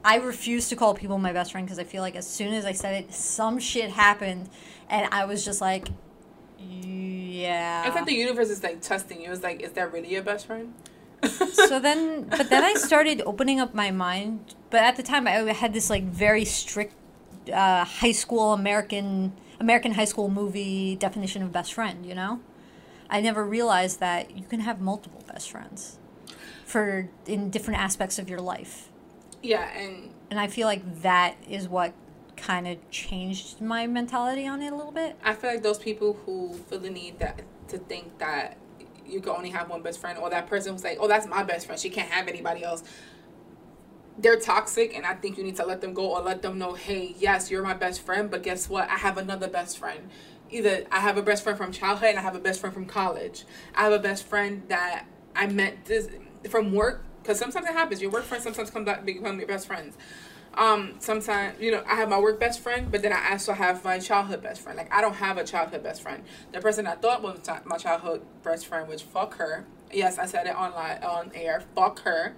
I refuse to call people my best friend because I feel like as soon as I said it, some shit happened, and I was just like, yeah. I thought the universe is like testing you. It's like, is that really your best friend? So then but then i started opening up my mind but at the time i had this like very strict uh, high school american american high school movie definition of best friend you know? I never realized that you can have multiple best friends for in different aspects of your life. Yeah, and and i feel like that is what kind of changed my mentality on it a little bit. I feel like those people who feel the need that to think that you can only have one best friend, or that person who's like, oh, that's my best friend, she can't have anybody else. They're toxic, and I think you need to let them go or let them know, hey, yes, you're my best friend, but guess what? I have another best friend. Either I have a best friend from childhood and I have a best friend from college. I have a best friend that I met this from work because sometimes it happens. Your work friends sometimes come back become your best friends. Um, sometimes you know I have my work best friend, but then I also have my childhood best friend. Like I don't have a childhood best friend. The person I thought was my childhood best friend, which fuck her. Yes, I said it online on air. Fuck her.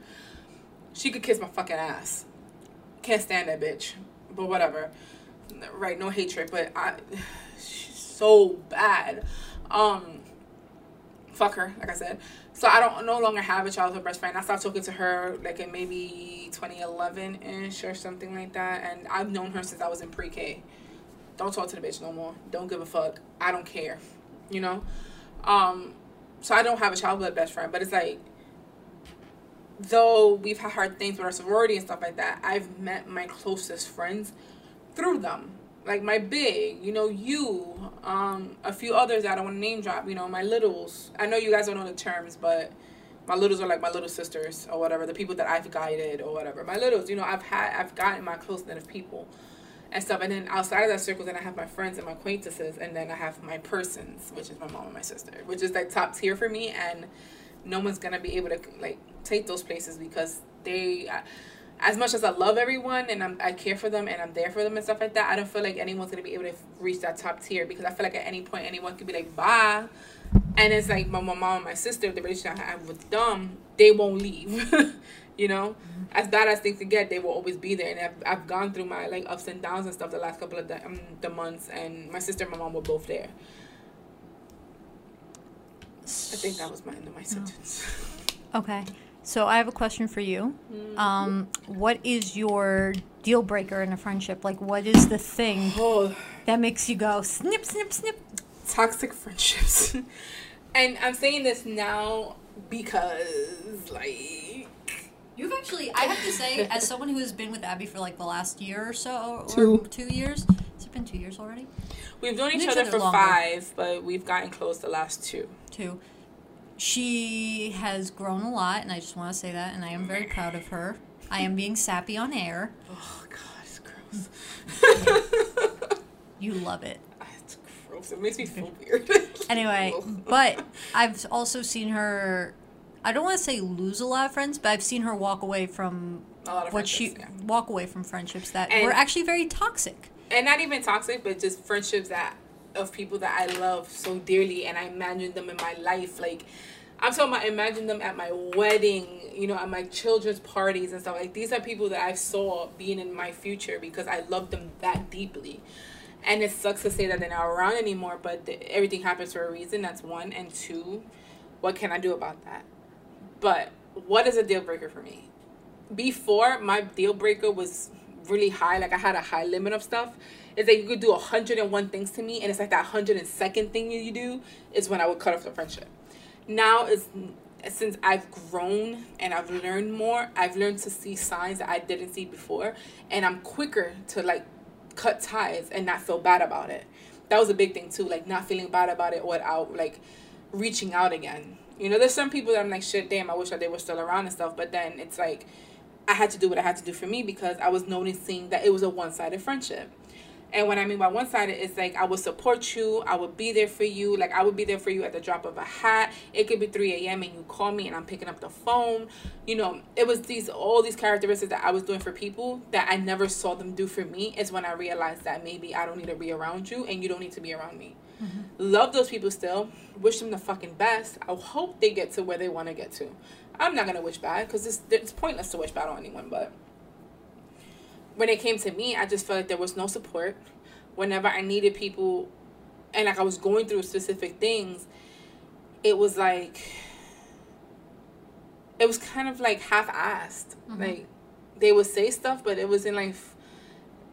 She could kiss my fucking ass. Can't stand that bitch. But whatever. Right, no hatred, but I she's so bad. Um fuck her, like I said. So I don't no longer have a childhood best friend. I stopped talking to her like in maybe 2011 ish or something like that, and I've known her since I was in pre-K. Don't talk to the bitch no more. Don't give a fuck. I don't care. You know. Um, so I don't have a childhood best friend, but it's like though we've had hard things with our sorority and stuff like that, I've met my closest friends through them. Like my big, you know, you, um, a few others that I don't want to name drop, you know, my littles. I know you guys don't know the terms, but my littles are like my little sisters or whatever, the people that I've guided or whatever. My littles, you know, I've had, I've gotten my close knit of people and stuff. And then outside of that circle, then I have my friends and my acquaintances, and then I have my persons, which is my mom and my sister, which is like top tier for me. And no one's gonna be able to like take those places because they. I- as much as I love everyone and I'm, I care for them and I'm there for them and stuff like that, I don't feel like anyone's gonna be able to reach that top tier because I feel like at any point anyone could be like bye, and it's like my, my mom and my sister, the relationship I have with them, they won't leave. you know, as bad as things can get, they will always be there. And I've, I've gone through my like ups and downs and stuff the last couple of the, um, the months, and my sister and my mom were both there. I think that was my end of my sentence. Okay. So I have a question for you. Um, what is your deal breaker in a friendship? Like, what is the thing Oh, that makes you go snip, snip, snip? toxic friendships. and I'm saying this now because, like, You've actually, I have to say, as someone who has been with Abby for like the last year or so, or Two. two years. Has it been two years already? we've known each Each other other for longer. five, but we've gotten close the last two. Two. She has grown a lot, and I just want to say that, and I am very proud of her. I am being sappy on air. Oh, God, it's gross. You love it. it's gross. It makes me feel weird. Anyway, but I've also seen her. I don't want to say lose a lot of friends, but I've seen her walk away from a lot of what she yeah. walk away from friendships that And- were actually very toxic. and not even toxic, but just friendships that of people that I love so dearly, and I imagine them in my life. Like I'm talking about, imagine them at my wedding, you know, at my children's parties and stuff. Like these are people that I saw being in my future because I love them that deeply. And it sucks to say that they're not around anymore, but th- everything happens for a reason. That's one, and two, what can I do about that? But what is a deal breaker for me? before my deal breaker was really high like i had a high limit of stuff is that you could do 101 things to me and it's like that 102nd thing you do is when i would cut off the friendship now is since i've grown and i've learned more i've learned to see signs that i didn't see before and i'm quicker to like cut ties and not feel bad about it that was a big thing too like not feeling bad about it without like reaching out again. You know, there's some people that I'm like, shit, damn, I wish that they were still around and stuff. But then it's like, I had to do what I had to do for me because I was noticing that it was a one sided friendship. And what I mean by one sided, is like I will support you, I would be there for you, like I would be there for you at the drop of a hat. It could be 3 a.m. and you call me and I'm picking up the phone. You know, it was these all these characteristics that I was doing for people that I never saw them do for me. Is when I realized that maybe I don't need to be around you and you don't need to be around me. Mm-hmm. Love those people still. Wish them the fucking best. I hope they get to where they want to get to. I'm not gonna wish bad because it's it's pointless to wish bad on anyone, but when it came to me, I just felt like there was no support. Whenever I needed people and like I was going through specific things, it was like it was kind of like half assed. Mm-hmm. Like they would say stuff, but it wasn't like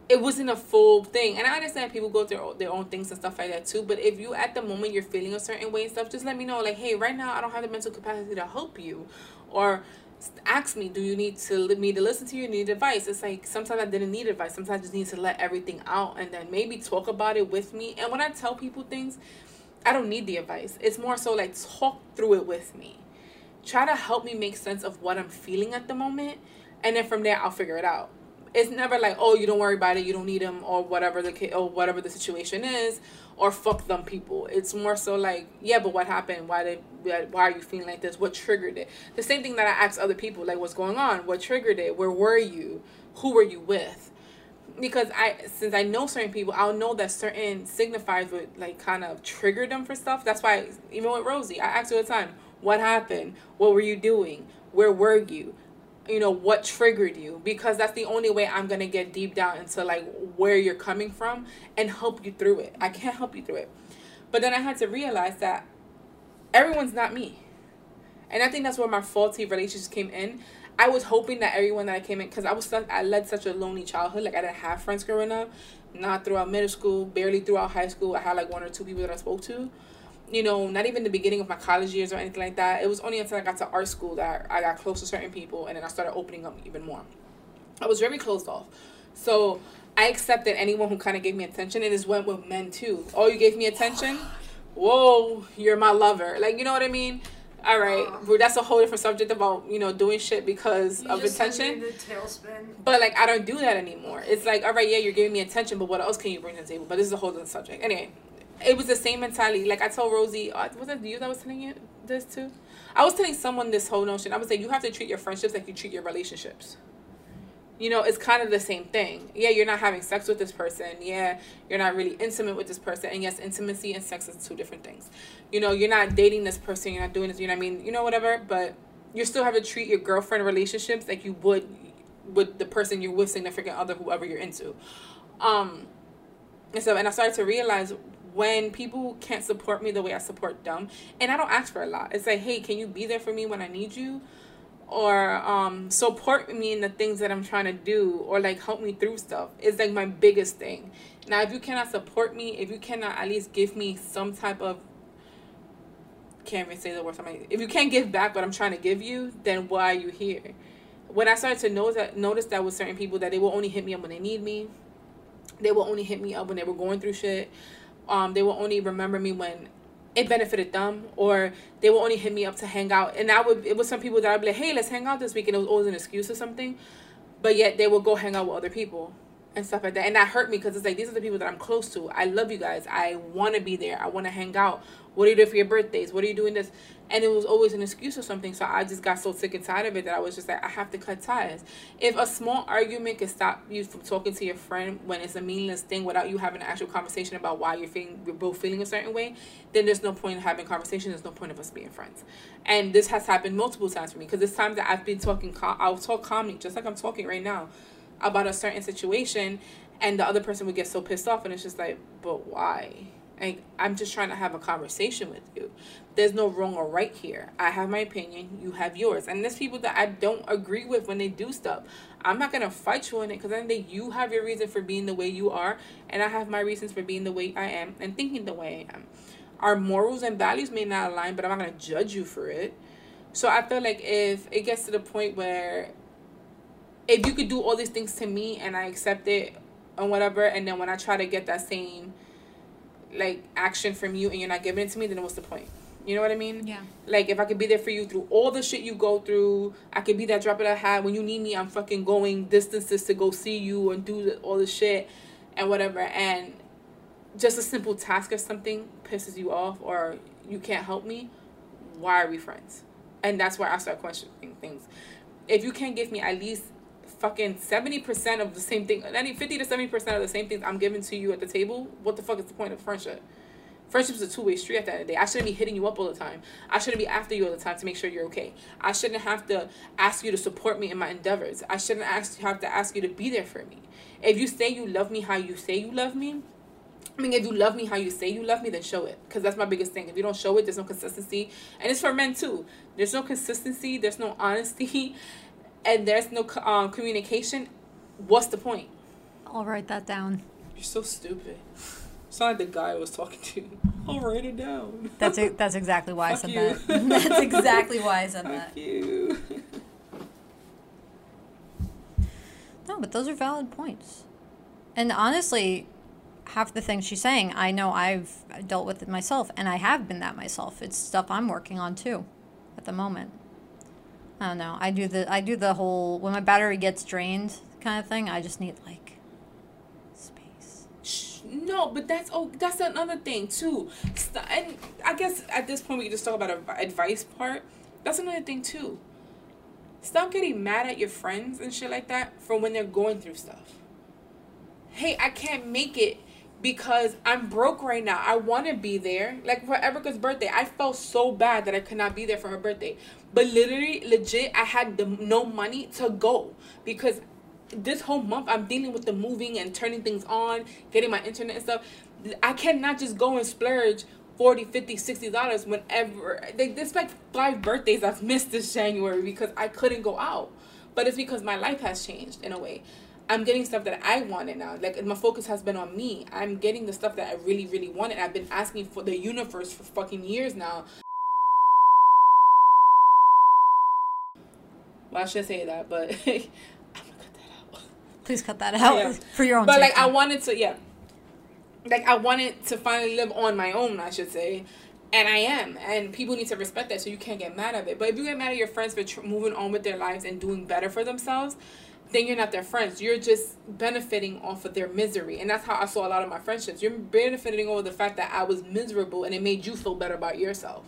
it wasn't a full thing. And I understand people go through their own things and stuff like that too. But if you at the moment you're feeling a certain way and stuff, just let me know. Like, hey, right now I don't have the mental capacity to help you, or ask me, do you need to me to listen to you? Need advice? It's like sometimes I didn't need advice. Sometimes I just need to let everything out and then maybe talk about it with me. And when I tell people things, I don't need the advice. It's more so like talk through it with me. Try to help me make sense of what I'm feeling at the moment, and then from there I'll figure it out. It's never like, oh, you don't worry about it, you don't need them, or whatever the or whatever the situation is, or fuck them people. It's more so like, yeah, but what happened? Why did why are you feeling like this? What triggered it? The same thing that I ask other people, like, what's going on? What triggered it? Where were you? Who were you with? Because I, since I know certain people, I'll know that certain signifiers would like kind of trigger them for stuff. That's why even with Rosie, I ask her all the time, what happened? What were you doing? Where were you? You know what triggered you because that's the only way i'm gonna get deep down into like where you're coming from and help you through it. I can't help you through it. But then i had to realize that everyone's not me. And i think that's where my faulty relationships came in. I was hoping that everyone that i came in because i was such, i led such a lonely childhood. Like i didn't have friends growing up not throughout middle school barely throughout high school. I had like one or two people that i spoke to you know, not even the beginning of my college years or anything like that. It was only until I got to art school that I got close to certain people and then I started opening up even more. I was very closed off. So I accepted anyone who kind of gave me attention and this went with men too. Oh, you gave me attention? Whoa, you're my lover. Like, you know what I mean? All right, uh, that's a whole different subject about you know doing shit because of attention. But like I don't do that anymore. It's like all right, yeah, you're giving me attention, but what else can you bring to the table? But this is a whole different subject. Anyway, it was the same mentality. Like I told Rosie, uh, was it you that was telling you this too? I was telling someone this whole notion. I was say you have to treat your friendships like you treat your relationships. You know, it's kind of the same thing. Yeah, you're not having sex with this person. Yeah, you're not really intimate with this person. And yes, intimacy and sex is two different things. You know, you're not dating this person. You're not doing this. You know what I mean? You know, whatever. But you still have to treat your girlfriend relationships like you would with the person you're with, significant other, whoever you're into. Um, and so, and I started to realize when people can't support me the way I support them, and I don't ask for a lot. It's like, hey, can you be there for me when I need you? Or um, support me in the things that I'm trying to do, or like help me through stuff. It's like my biggest thing. Now, if you cannot support me, if you cannot at least give me some type of can't even say the word. Something. If you can't give back what I'm trying to give you, then why are you here? When I started to notice that, notice that with certain people that they will only hit me up when they need me, they will only hit me up when they were going through shit um, they will only remember me when it benefited them or they will only hit me up to hang out and that would it was some people that I'd be like hey let's hang out this week and it was always an excuse or something but yet they will go hang out with other people and stuff like that. And that hurt me because it's like these are the people that I'm close to. I love you guys. I want to be there. I want to hang out. What do you do for your birthdays? What are you doing this? And it was always an excuse or something. So I just got so sick and tired of it that I was just like, I have to cut ties. If a small argument can stop you from talking to your friend when it's a meaningless thing without you having an actual conversation about why you're feeling, we're both feeling a certain way, then there's no point in having conversation. There's no point of us being friends. And this has happened multiple times for me because it's times that I've been talking, I'll talk calmly, just like I'm talking right now about a certain situation and the other person would get so pissed off and it's just like but why like i'm just trying to have a conversation with you. There's no wrong or right here. I have my opinion. You have yours. And there's people that i don't agree with when they do stuff. I'm not gonna fight you on it because i think you have your reason for being the way you are and i have my reasons for being the way i am and thinking the way i am. Our morals and values may not align but i'm not gonna judge you for it. So i feel like if it gets to the point where if you could do all these things to me and I accept it and whatever, and then when I try to get that same like action from you and you're not giving it to me, then what's the point? You know what I mean? Yeah. Like if I could be there for you through all the shit you go through, I could be that drop of a hat when you need me. I'm fucking going distances to go see you and do all the shit and whatever. And just a simple task or something pisses you off or you can't help me. Why are we friends? And that's where I start questioning things. If you can't give me at least fucking seventy percent of the same thing, any fifty to seventy percent of the same things I'm giving to you at the table, what the fuck is the point of friendship? Friendship's a two way street at the end of the day. I shouldn't be hitting you up all the time. I shouldn't be after you all the time to make sure you're okay. I shouldn't have to ask you to support me in my endeavors. I shouldn't ask have to ask you to be there for me. If you say you love me how you say you love me, I mean, if you love me how you say you love me, then show it. Because that's my biggest thing. If you don't show it, there's no consistency. And it's for men too. There's no consistency, there's no honesty, and there's no um, communication. What's the point? I'll write that down. You're so stupid. Sound like the guy I was talking to. I'll write it down. That's it. That's exactly why I said you. that. that's exactly why I said that. Fuck you. No, but those are valid points. And honestly, half the things she's saying, I know I've dealt with it myself, and I have been that myself. It's stuff I'm working on too, at the moment. I don't know. I do the I do the whole when my battery gets drained kind of thing. I just need like space. Shh, No, but that's oh, that's another thing too. And I guess at this point we can just talk about advice part. That's another thing too. Stop getting mad at your friends and shit like that for when they're going through stuff. Hey, I can't make it because I'm broke right now. I want to be there. Like for Erica's birthday, I felt so bad that I could not be there for her birthday. But literally, legit, I had the, no money to go because this whole month I'm dealing with the moving and turning things on, getting my internet and stuff. I cannot just go and splurge 40 50 60 dollars whenever like this like five birthdays I've missed this January because I couldn't go out. But it's because my life has changed in a way. I'm getting stuff that I wanted now. Like my focus has been on me. I'm getting the stuff that I really, really wanted. I've been asking for the universe for fucking years now. Well, I should say that, but I'm gonna cut that out. Please cut that out Yeah. for your own But like. I wanted to, yeah. Like I wanted to finally live on my own, I should say, and I am. And people need to respect that, so you can't get mad at it. But if you get mad at your friends for tr- moving on with their lives and doing better for themselves, then you're not their friends. You're just benefiting off of their misery, and that's how I saw a lot of my friendships. You're benefiting over the fact that I was miserable, and it made you feel better about yourself.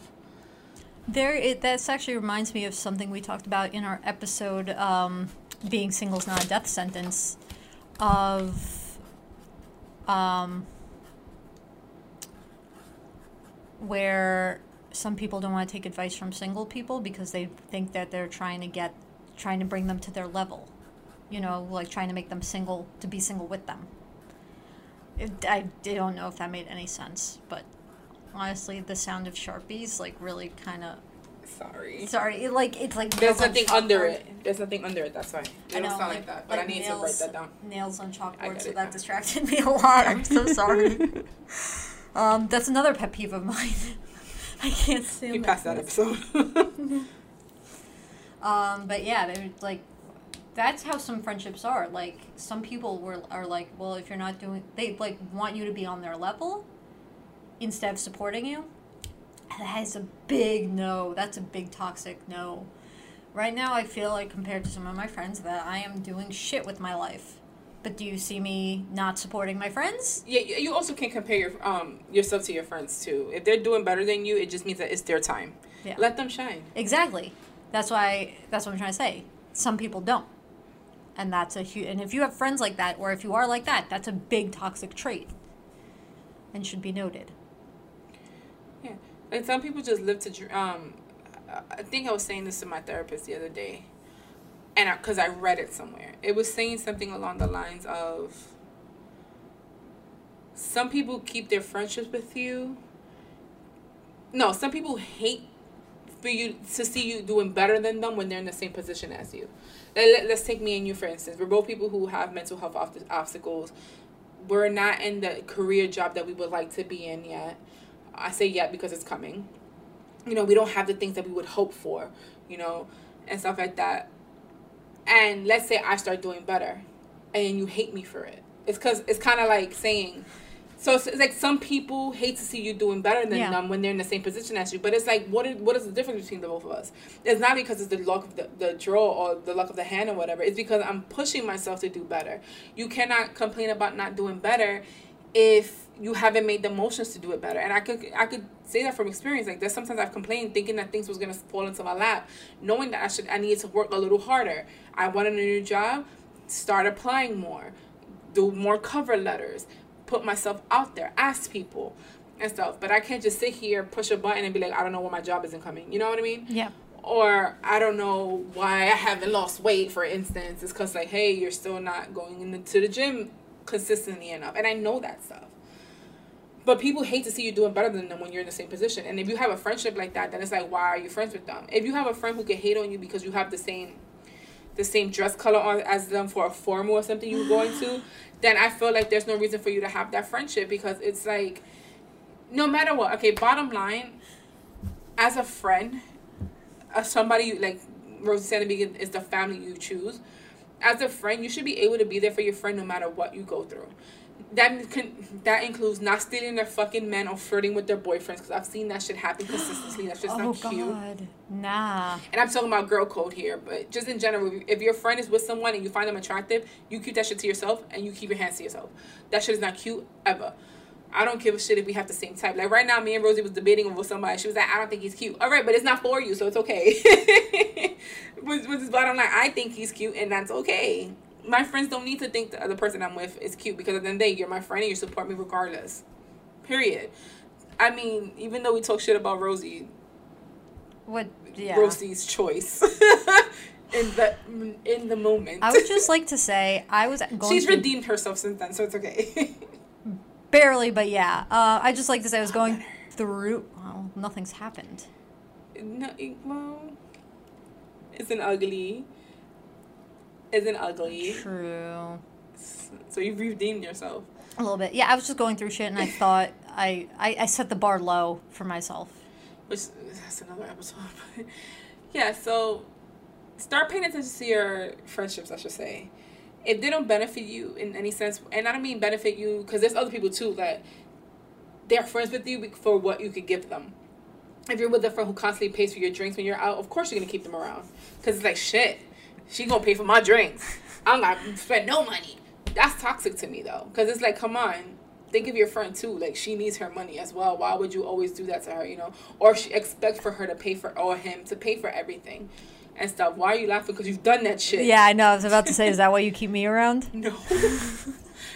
There, that actually reminds me of something we talked about in our episode, um, "Being Single is Not a Death Sentence," of, um, where some people don't want to take advice from single people because they think that they're trying to get, trying to bring them to their level, you know, like trying to make them single to be single with them. It, I, I don't know if that made any sense, but honestly, the sound of sharpies like really kind of Sorry. sorry. It, like it's like There's nothing under it. There's nothing under it. That's fine. It I don't sound like, that, but I need nails, to write that down. Nails on chalkboard, so that distracted me a lot. I'm so sorry. um, that's another pet peeve of mine. I can't stand We passed that episode. Um, but yeah, they like that's how some friendships are. Like some people were are like, well, if you're not doing, they like want you to be on their level instead of supporting you. That is a big no. That's a big toxic no. Right now, I feel like compared to some of my friends that I am doing shit with my life. But do you see me not supporting my friends? Yeah, you also can't compare your um yourself to your friends too. If they're doing better than you, it just means that it's their time. Yeah. Let them shine. Exactly. That's why. That's what I'm trying to say. Some people don't, and that's a huge. And if you have friends like that, or if you are like that, that's a big toxic trait, and should be noted. Yeah, and some people just live to um. I think I was saying this to my therapist the other day, and because I, read it somewhere, it was saying something along the lines of. Some people keep their friendships with you. No, some people hate for you to see you doing better than them when they're in the same position as you. Let, us take me and you for instance. We're both people who have mental health obst- obstacles. We're not in the career job that we would like to be in yet. I say yet because it's coming. You know, we don't have the things that we would hope for, you know, and stuff like that. And let's say I start doing better and you hate me for it. It's cuz it's kind of like saying So it's, it's like some people hate to see you doing better than Yeah. them when they're in the same position as you. But it's like, what is, what is the difference between the both of us? It's not because it's the luck of the, the draw or the luck of the hand or whatever. It's because I'm pushing myself to do better. You cannot complain about not doing better if you haven't made the motions to do it better. And I could I could say that from experience. Like there's sometimes I've complained thinking that things was gonna fall into my lap, knowing that I should I needed to work a little harder. I wanted a new job, start applying more, do more cover letters, put myself out there, ask people and stuff. But I can't just sit here, push a button and be like, I don't know why my job isn't coming. You know what I mean? Yeah. or I don't know why I haven't lost weight, for instance. It's because, like, hey, you're still not going into the gym consistently enough. And I know that stuff. But people hate to see you doing better than them when you're in the same position. And if you have a friendship like that, then it's like, why are you friends with them? If you have a friend who can hate on you because you have the same the same dress color on as them for a formal or something you're going to, then I feel like there's no reason for you to have that friendship because it's like no matter what, okay, bottom line, as a friend, as somebody like Rosie said in is the family you choose. As a friend, you should be able to be there for your friend no matter what you go through. That can that includes not stealing their fucking men or flirting with their boyfriends because I've seen that shit happen consistently. That's just oh not cute. God, nah. And I'm talking about girl code here, but just in general, if your friend is with someone and you find them attractive, you keep that shit to yourself and you keep your hands to yourself. That shit is not cute ever. I don't give a shit if we have the same type. Like right now, me and Rosie was debating over somebody. She was like, I don't think he's cute. All right, but it's not for you, so it's okay. Which which is bottom line. I think he's cute, and that's okay. My friends don't need to think the other person I'm with is cute because at the end of the day, you're my friend and you support me regardless. Period. I mean, even though we talk shit about Rosie, What? Yeah. Rosie's choice in the in the moment. I would just like to say I was going She's through redeemed herself since then, so it's okay. barely, but yeah. Uh, I just like to say I was going through. Well, nothing's happened. no, well, isn't ugly. Isn't ugly. True. So you've redeemed yourself. A little bit. Yeah, I was just going through shit, and I thought I, I, I set the bar low for myself. Which that's another episode. But yeah, so start paying attention to your friendships, I should say. If they don't benefit you in any sense, and I don't mean benefit you because there's other people too that they're friends with you for what you could give them. If you're with a friend who constantly pays for your drinks when you're out, of course you're gonna keep them around because it's like shit. She gonna pay for my drinks. I'm not gonna spend no money. That's toxic to me though, because it's like, come on, think of your friend too. Like she needs her money as well. Why would you always do that to her? You know, or she expect for her to pay for or him to pay for everything and stuff. Why are you laughing? Because you've done that shit. Yeah, I know. I was about to say, is that why you keep me around? No.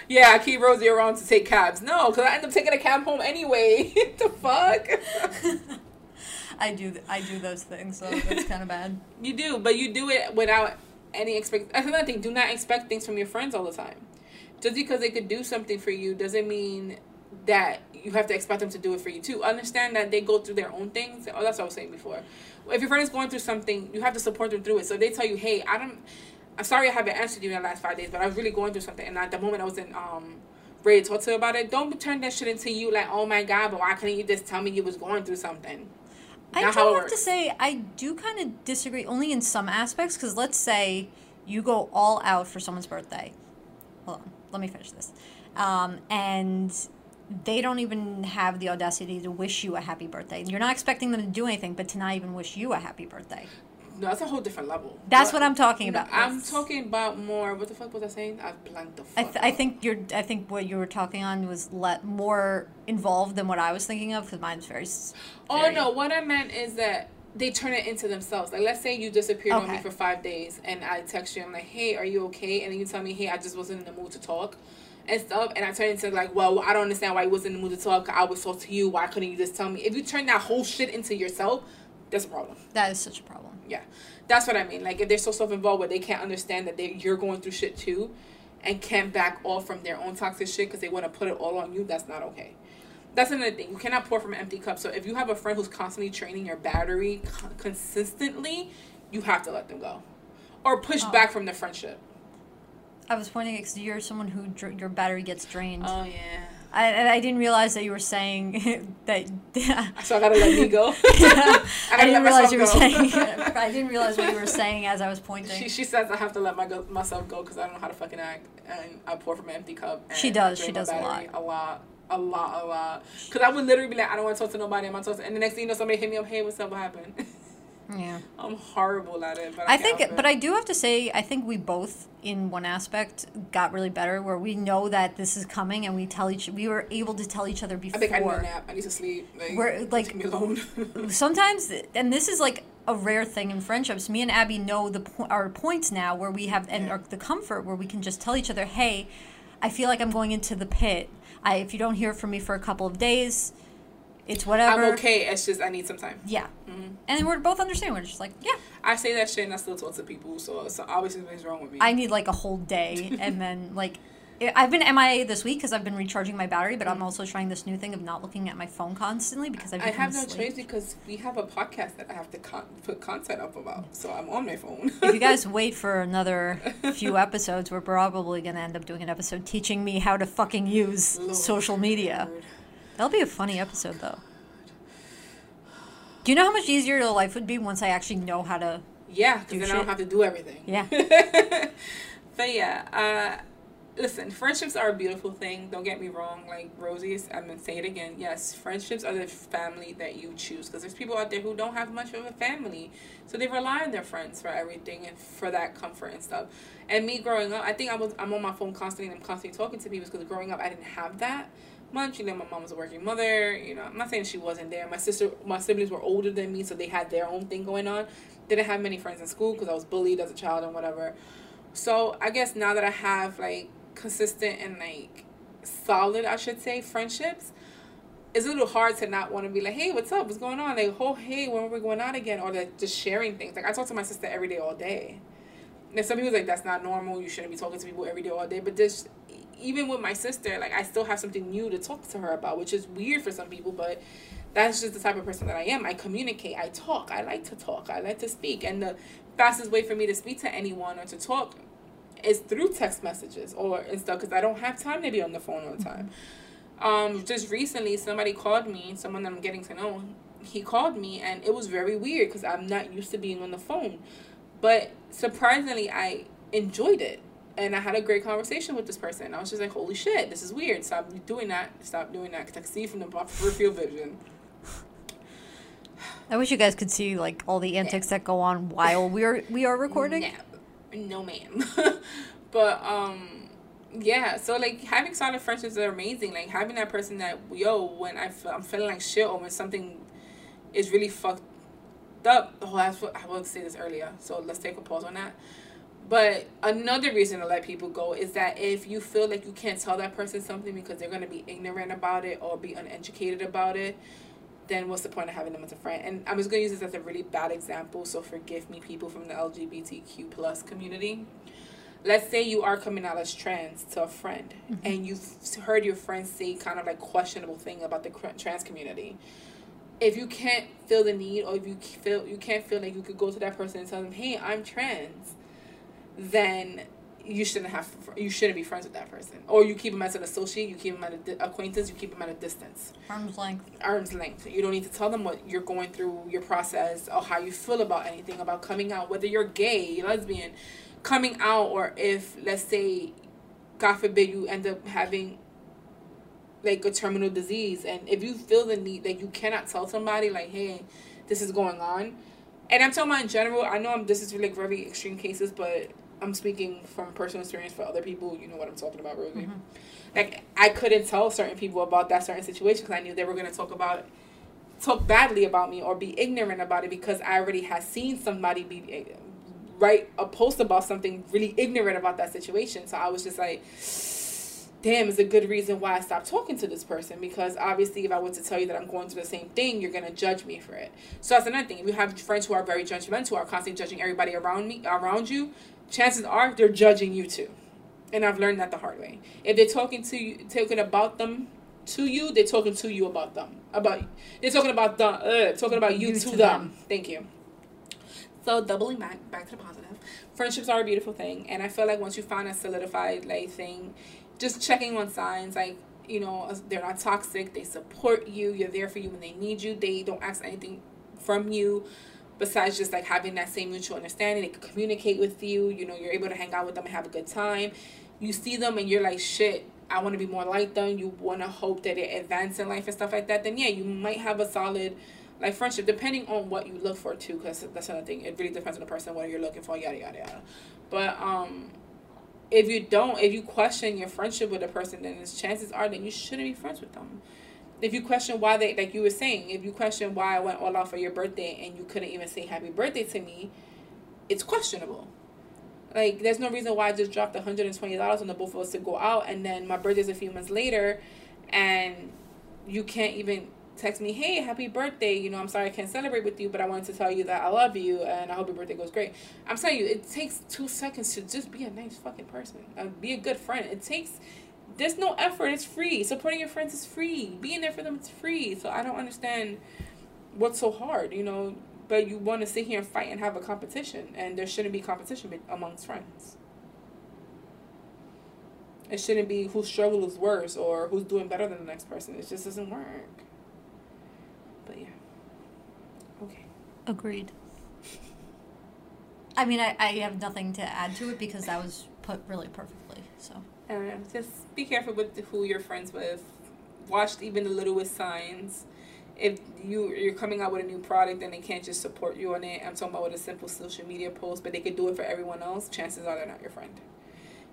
yeah, I keep Rosie around to take cabs. No, because I end up taking a cab home anyway. the fuck. I do. I do those things, so that's kind of bad. You do, but you do it without any expect. That's another thing. Do not expect things from your friends all the time. Just because they could do something for you doesn't mean that you have to expect them to do it for you too. Understand that they go through their own things. Oh, that's what I was saying before. If your friend is going through something, you have to support them through it. So they tell you, "Hey, I don't. I'm sorry I haven't answered you in the last five days, but I was really going through something, and at the moment I wasn't um ready to talk to you about it." Don't turn that shit into you like, "Oh my god, but why couldn't you just tell me you was going through something?" I do have to say, I do kind of disagree, only in some aspects. Because let's say you go all out for someone's birthday. Hold on, let me finish this. Um, and they don't even have the audacity to wish you a happy birthday. You're not expecting them to do anything, but to not even wish you a happy birthday. No, that's a whole different level. That's But- what I'm talking No, about. I'm talking about more. What the fuck was I saying? I've blanked the fuck. I, th- I think you're. I think what you were talking on was let more involved than what I was thinking of because mine's very. s- Oh no, what I meant is that they turn it into themselves. Like, let's say you disappeared on me for five days, and I text you. I'm like, "Hey, are you okay?" And then you tell me, "Hey, I just wasn't in the mood to talk." And stuff, and I turn into like, well, I don't understand why you wasn't in the mood to talk. I was talk to you. Why couldn't you just tell me? If you turn that whole shit into yourself, that's a problem. That is such a problem. Yeah, that's what I mean. Like if they're so self-involved where they can't understand that they you're going through shit too, and can't back off from their own toxic shit because they want to put it all on you. That's not okay. That's another thing. You cannot pour from an empty cup. So if you have a friend who's constantly training your battery co- consistently, you have to let them go, or push Oh. back from the friendship. I was pointing because you're someone who dr- your battery gets drained. Oh yeah. I, and I didn't realize that you were saying that. So I gotta let me go. I, gotta didn't realize you were go. saying. I didn't realize what you were saying as I was pointing. She, she says I have to let my go, myself go because I don't know how to fucking act, and I pour from an empty cup. And She does, she does a battery a lot, A lot, a lot. Because I would literally be like, I don't want to talk to nobody. I'm not talking. And the next thing you know, somebody hit me up, hey, what's up? What happened? Yeah. I'm horrible at it. But I, I think, but I do have to say, I think we both, in one aspect, got really better. Where we know that this is coming, and we tell each, we were able to tell each other before. I think I need a nap. I need to sleep. Like, We're, like- me alone. sometimes and this is like a rare thing in friendships me and abby know the po- our points now where we have and Yeah. our, the comfort where we can just tell each other hey i feel like i'm going into the pit I, if you don't hear from me for a couple of days it's whatever I'm okay. It's just I need some time. yeah Mhm. and then we're both understanding we're just like yeah I say that shit and I still talk to people. So, so obviously something's wrong with me. i need like a whole day and then like I've been MIA this week because I've been recharging my battery, but I'm also trying this new thing of not looking at my phone constantly because I've I have no choice because we have a podcast that I have to con- put content up about. So I'm on my phone. if you guys wait for another few episodes, we're probably going to end up doing an episode teaching me how to fucking use Lord. social media. That'll be a funny episode, though. Do you know how much easier your life would be once I actually know how to? Yeah, because then I don't have to do everything. Yeah. but yeah, uh, listen, friendships are a beautiful thing. Don't get me wrong. Like Rosie's, I'm gonna say it again. Yes, friendships are the family that you choose. Because there's people out there who don't have much of a family, so they rely on their friends for everything and for that comfort and stuff. And me growing up, I think I was I'm on my phone constantly. and I'm constantly talking to people because growing up I didn't have that much. You know, my mom was a working mother. You know, I'm not saying she wasn't there. My sister, my siblings were older than me, so they had their own thing going on. Didn't have many friends in school because I was bullied as a child and whatever. So I guess now that I have like consistent and like solid, I should say, friendships, it's a little hard to not want to be like, hey, what's up? What's going on? Like, oh, hey, when are we going out again? Or like just sharing things. Like I talk to my sister every day, all day. And some people like that's not normal. You shouldn't be talking to people every day, all day. But this, even with my sister, like I still have something new to talk to her about, which is weird for some people, but that's just the type of person that I am. I communicate. I talk. I like to talk. I like to speak. And the fastest way for me to speak to anyone or to talk is through text messages or and stuff because I don't have time to be on the phone all the time. Um, just recently, somebody called me. Someone that I'm getting to know. He called me, and it was very weird because I'm not used to being on the phone. But surprisingly, I enjoyed it. And I had a great conversation with this person. I was just like, holy shit, this is weird. Stop doing that. Stop doing that. Because I can see from the peripheral vision. I wish you guys could see like all the antics that go on while we're we are recording. No, no ma'am. but um, yeah. So like having solid friendships are amazing. Like having that person that yo when I feel, I'm feeling like shit or when something is really fucked up. Oh, that's what I will say this earlier. So let's take a pause on that. But another reason to let people go is that if you feel like you can't tell that person something because they're gonna be ignorant about it or be uneducated about it, then what's the point of having them as a friend? And I'm just gonna use this as a really bad example, so forgive me, people from the LGBTQ plus community. Let's say you are coming out as trans to a friend, mm-hmm. and you've heard your friends say kind of like questionable thing about the trans community. If you can't feel the need, or if you feel you can't feel like you could go to that person and tell them, "Hey, I'm trans," then you shouldn't have you shouldn't be friends with that person, or you keep them as an associate, you keep them at a di- acquaintance, you keep them at a distance Arm's length. arm's length. You don't need to tell them what you're going through, your process, or how you feel about anything, about coming out, whether you're gay, lesbian, coming out, or if, let's say, God forbid, you end up having like a terminal disease. And if you feel the need, like you cannot tell somebody, like, hey, this is going on. And I'm talking about in general, I know I'm, this is like very extreme cases, but I'm speaking from personal experience for other people. You know what I'm talking about, Rosie. Like, I couldn't tell certain people about that certain situation because I knew they were going to talk about talk badly about me or be ignorant about it because I already had seen somebody be eh, write a post about something really ignorant about that situation. So I was just like, damn, is a good reason why I stopped talking to this person because obviously if I were to tell you that I'm going through the same thing, you're gonna judge me for it. So that's another thing. If you have friends who are very judgmental, who are constantly judging everybody around me around you, chances are they're judging you too. And I've learned that the hard way. If they're talking to you talking about them to you, they're talking to you about them. About they're talking about them uh, talking about you, You to, them. them. Thank you. So doubling back back to the positive. Friendships are a beautiful thing, and I feel like once you find a solidified like thing, just checking on signs like you know they're not toxic. They support you. You're there for you when they need you. They don't ask anything from you besides just like having that same mutual understanding. They can communicate with you. You know you're able to hang out with them and have a good time. You see them and you're like shit. I want to be more like them. You want to hope that they advance in life and stuff like that. Then yeah, you might have a solid like friendship, depending on what you look for too. Because that's another thing. It really depends on the person what you're looking for. Yada yada yada. But um, if you don't, if you question your friendship with a person, then chances are that you shouldn't be friends with them. If you question why they, like you were saying, if you question why I went all out for your birthday and you couldn't even say happy birthday to me, it's questionable. Like, there's no reason why I just dropped $120 on the both of us to go out, and then my birthday's a few months later, and you can't even text me, hey, happy birthday. You know, I'm sorry I can't celebrate with you, but I wanted to tell you that I love you and I hope your birthday goes great. I'm telling you, it takes two seconds to just be a nice fucking person, uh, be a good friend. It takes, there's no effort. It's free. Supporting your friends is free. Being there for them is free. So I don't understand what's so hard, you know, but you want to sit here and fight and have a competition, and there shouldn't be competition amongst friends. It shouldn't be whose struggle is worse or who's doing better than the next person. It just doesn't work. But yeah. Okay. Agreed. I mean, I, I have nothing to add to it because that was put really perfectly. So. Um, just be careful with who you're friends with. Watch even the littlest signs. If you you're coming out with a new product and they can't just support you on it, I'm talking about with a simple social media post, but they could do it for everyone else. Chances are they're not your friend.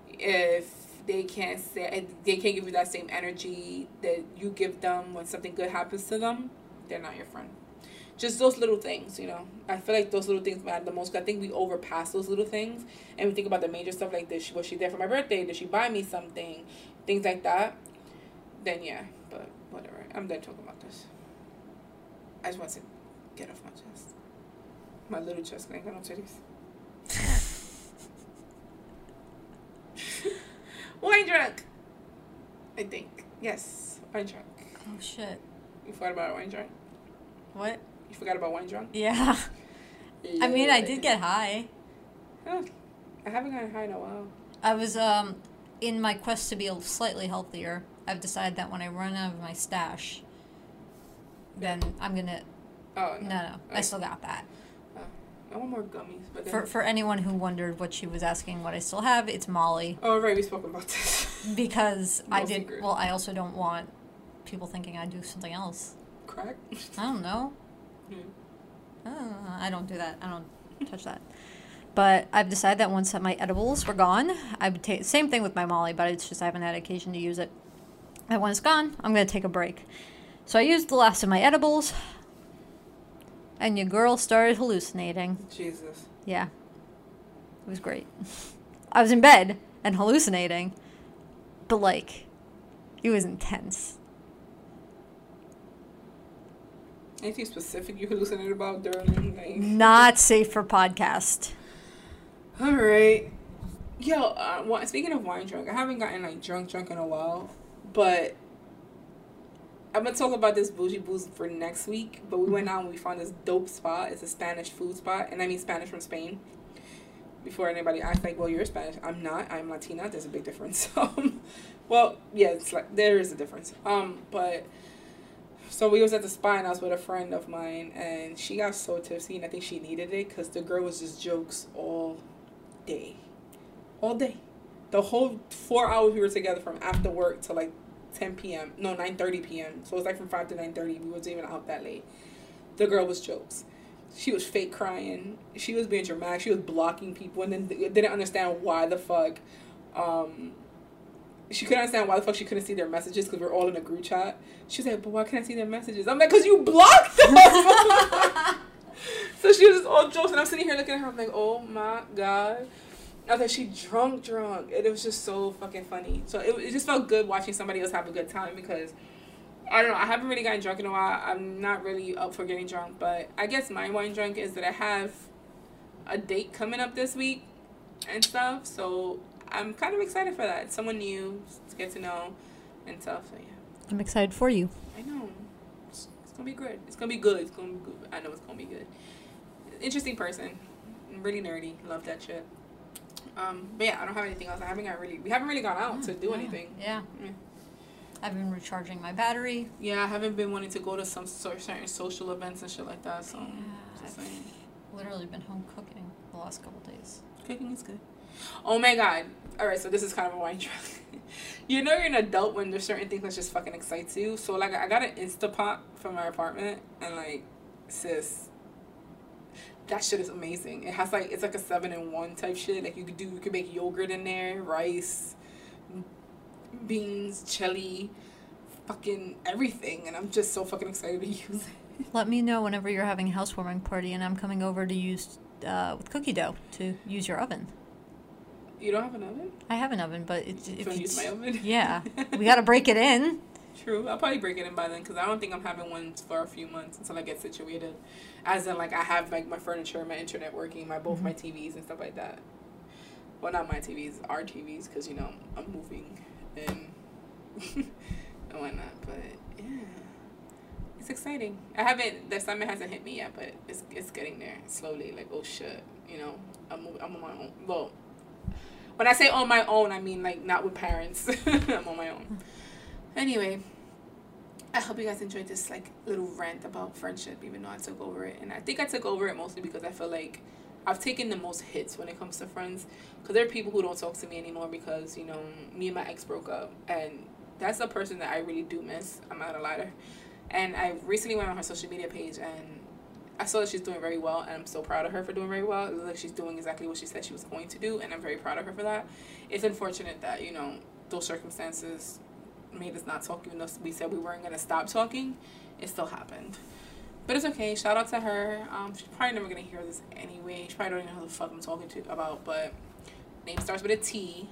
If they can't say they can't give you that same energy that you give them when something good happens to them, they're not your friend. Just those little things, you know. I feel like those little things matter the most. I think we overpass those little things and we think about the major stuff like this. Was she there for my birthday? Did she buy me something? Things like that. Then yeah, but whatever. I'm done talking about this. I just want to get off my chest. My little chest, I ain't got no titties. wine drunk. I think yes, wine drunk. Oh shit. You forgot about wine drunk. What? You forgot about wine drunk. Yeah. I mean, I did get high. Oh, I haven't gotten high in a while. I was um in my quest to be a slightly healthier. I've decided that when I run out of my stash, then I'm gonna. Oh No, no, I still got that. I want more gummies, but then For for anyone who wondered what she was asking, what I still have, it's Molly oh right, we spoke about this. because I did. secret. Well, I also don't want people thinking I do something else. Crack. I don't know. Hmm. Uh, I don't do that. I don't touch that. But I've decided that once that my edibles were gone, I would take same thing with my Molly, but it's just I haven't had occasion to use it. And when it's gone, I'm gonna take a break. So I used the last of my edibles, and your girl started hallucinating. Jesus. Yeah, it was great. I was in bed and hallucinating, but like, it was intense. Anything specific you hallucinated about during like? Not safe for podcast. All right. Yo, uh, wa- speaking of wine drunk, I haven't gotten like drunk drunk in a while, but I'm gonna talk about this bougie booze for next week. But we went out and we found this dope spot. It's a Spanish food spot, and I mean Spanish from Spain. Before anybody acts like, well, you're Spanish. I'm not. I'm Latina. There's a big difference. Um, well, yeah, it's like there is a difference. Um, but so we was at the spa and I was with a friend of mine, and she got so tipsy, and I think she needed it because the girl was just jokes all day, all day, the whole four hours we were together from after work to like 10 p.m. No, 9:30 p.m. So it was like from five to 9:30. We wasn't even out that late. The girl was jokes. She was fake crying. She was being dramatic. She was blocking people, and then th- didn't understand why the fuck. Um, she couldn't understand why the fuck she couldn't see their messages because we're all in a group chat. She was like, "But why can't I see their messages?" I'm like, "Cause you blocked them." so she was just all jokes, and I'm sitting here looking at her. I'm like, "Oh my god." I was like, she drunk, drunk, and it was just so fucking funny. So it, it just felt good watching somebody else have a good time because I don't know. I haven't really gotten drunk in a while. I'm not really up for getting drunk, but I guess my wine drunk is that I have a date coming up this week and stuff. So I'm kind of excited for that. Someone new to get to know and stuff. So yeah, I'm excited for you. I know. It's, it's gonna be good. It's gonna be good. It's gonna be good. I know it's gonna be good. Interesting person. Really nerdy. Love that shit. Um, but yeah, I don't have anything else. I haven't got really. We haven't really gone out to do Yeah, anything. Yeah. Yeah. I've been recharging my battery. Yeah, I haven't been wanting to go to some sort certain social events and shit like that. So Yeah, I've literally been home cooking the last couple days. cooking is good. Oh my god. Alright, so this is kind of a wine track. you know you're an adult when there's certain things that just fucking excites you. So like I got an Instapot from my apartment and like sis that shit is amazing. It has like it's like a seven in one type shit. Like you could do you could make yogurt in there, rice, beans, chili, fucking everything, and I'm just so fucking excited to use it. Let me know whenever you're having a housewarming party and I'm coming over to use uh, with cookie dough to use your oven. You don't have an oven? I have an oven, but it's You if want to it's, use my oven? yeah, we gotta break it in. True. I'll probably break it in by then because I don't think I'm having one for a few months until I get situated. As in, like, I have like my furniture, my internet working, my both my mm-hmm. TVs and stuff like that. Well, not my TVs, our TVs, because you know I'm moving and and whatnot. But yeah, it's exciting. I haven't. The summer hasn't hit me yet, but it's it's getting there slowly. Like, oh shit, you know, I'm I'm on my own. Well, when I say on my own, I mean like not with parents. I'm on my own. Anyway, I hope you guys enjoyed this like little rant about friendship, even though I took over it. And I think I took over it mostly because I feel like I've taken the most hits when it comes to friends. Because there are people who don't talk to me anymore because, you know, me and my ex broke up. And that's a person that I really do miss. I'm not to her. And I recently went on her social media page and I saw that she's doing very well. And I'm so proud of her for doing very well. It looks like she's doing exactly what she said she was going to do. And I'm very proud of her for that. It's unfortunate that, you know, those circumstances made us not talk even though we said we weren't gonna stop talking. It still happened. But it's okay. Shout out to her. Um she's probably never gonna hear this anyway. She probably don't even know who the fuck i'm talking to about but name starts with a t.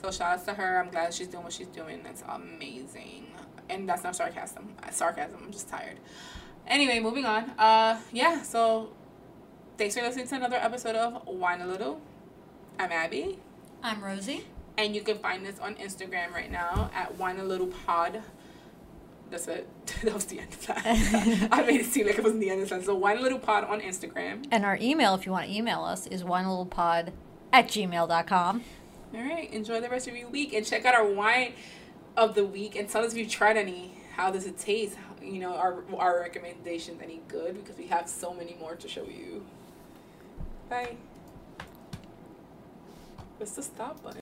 So shout out to her. I'm glad she's doing what she's doing. That's amazing. And that's not sarcasm. Sarcasm. I'm just tired anyway moving on uh yeah so thanks for listening to another episode of wine a little i'm abby I'm Rosie. and you can find us on Instagram right now at Wine a Little Pod. That's it. that was the end of that. I made it seem like it wasn't the end of that. So Wine a Little Pod on Instagram. And our email, if you want to email us, is winelittlepod at gmail.com. All right. Enjoy the rest of your week and check out our wine of the week and tell us if you've tried any. How does it taste? You know, our our recommendations any good because we have so many more to show you. Bye. What's the stop button?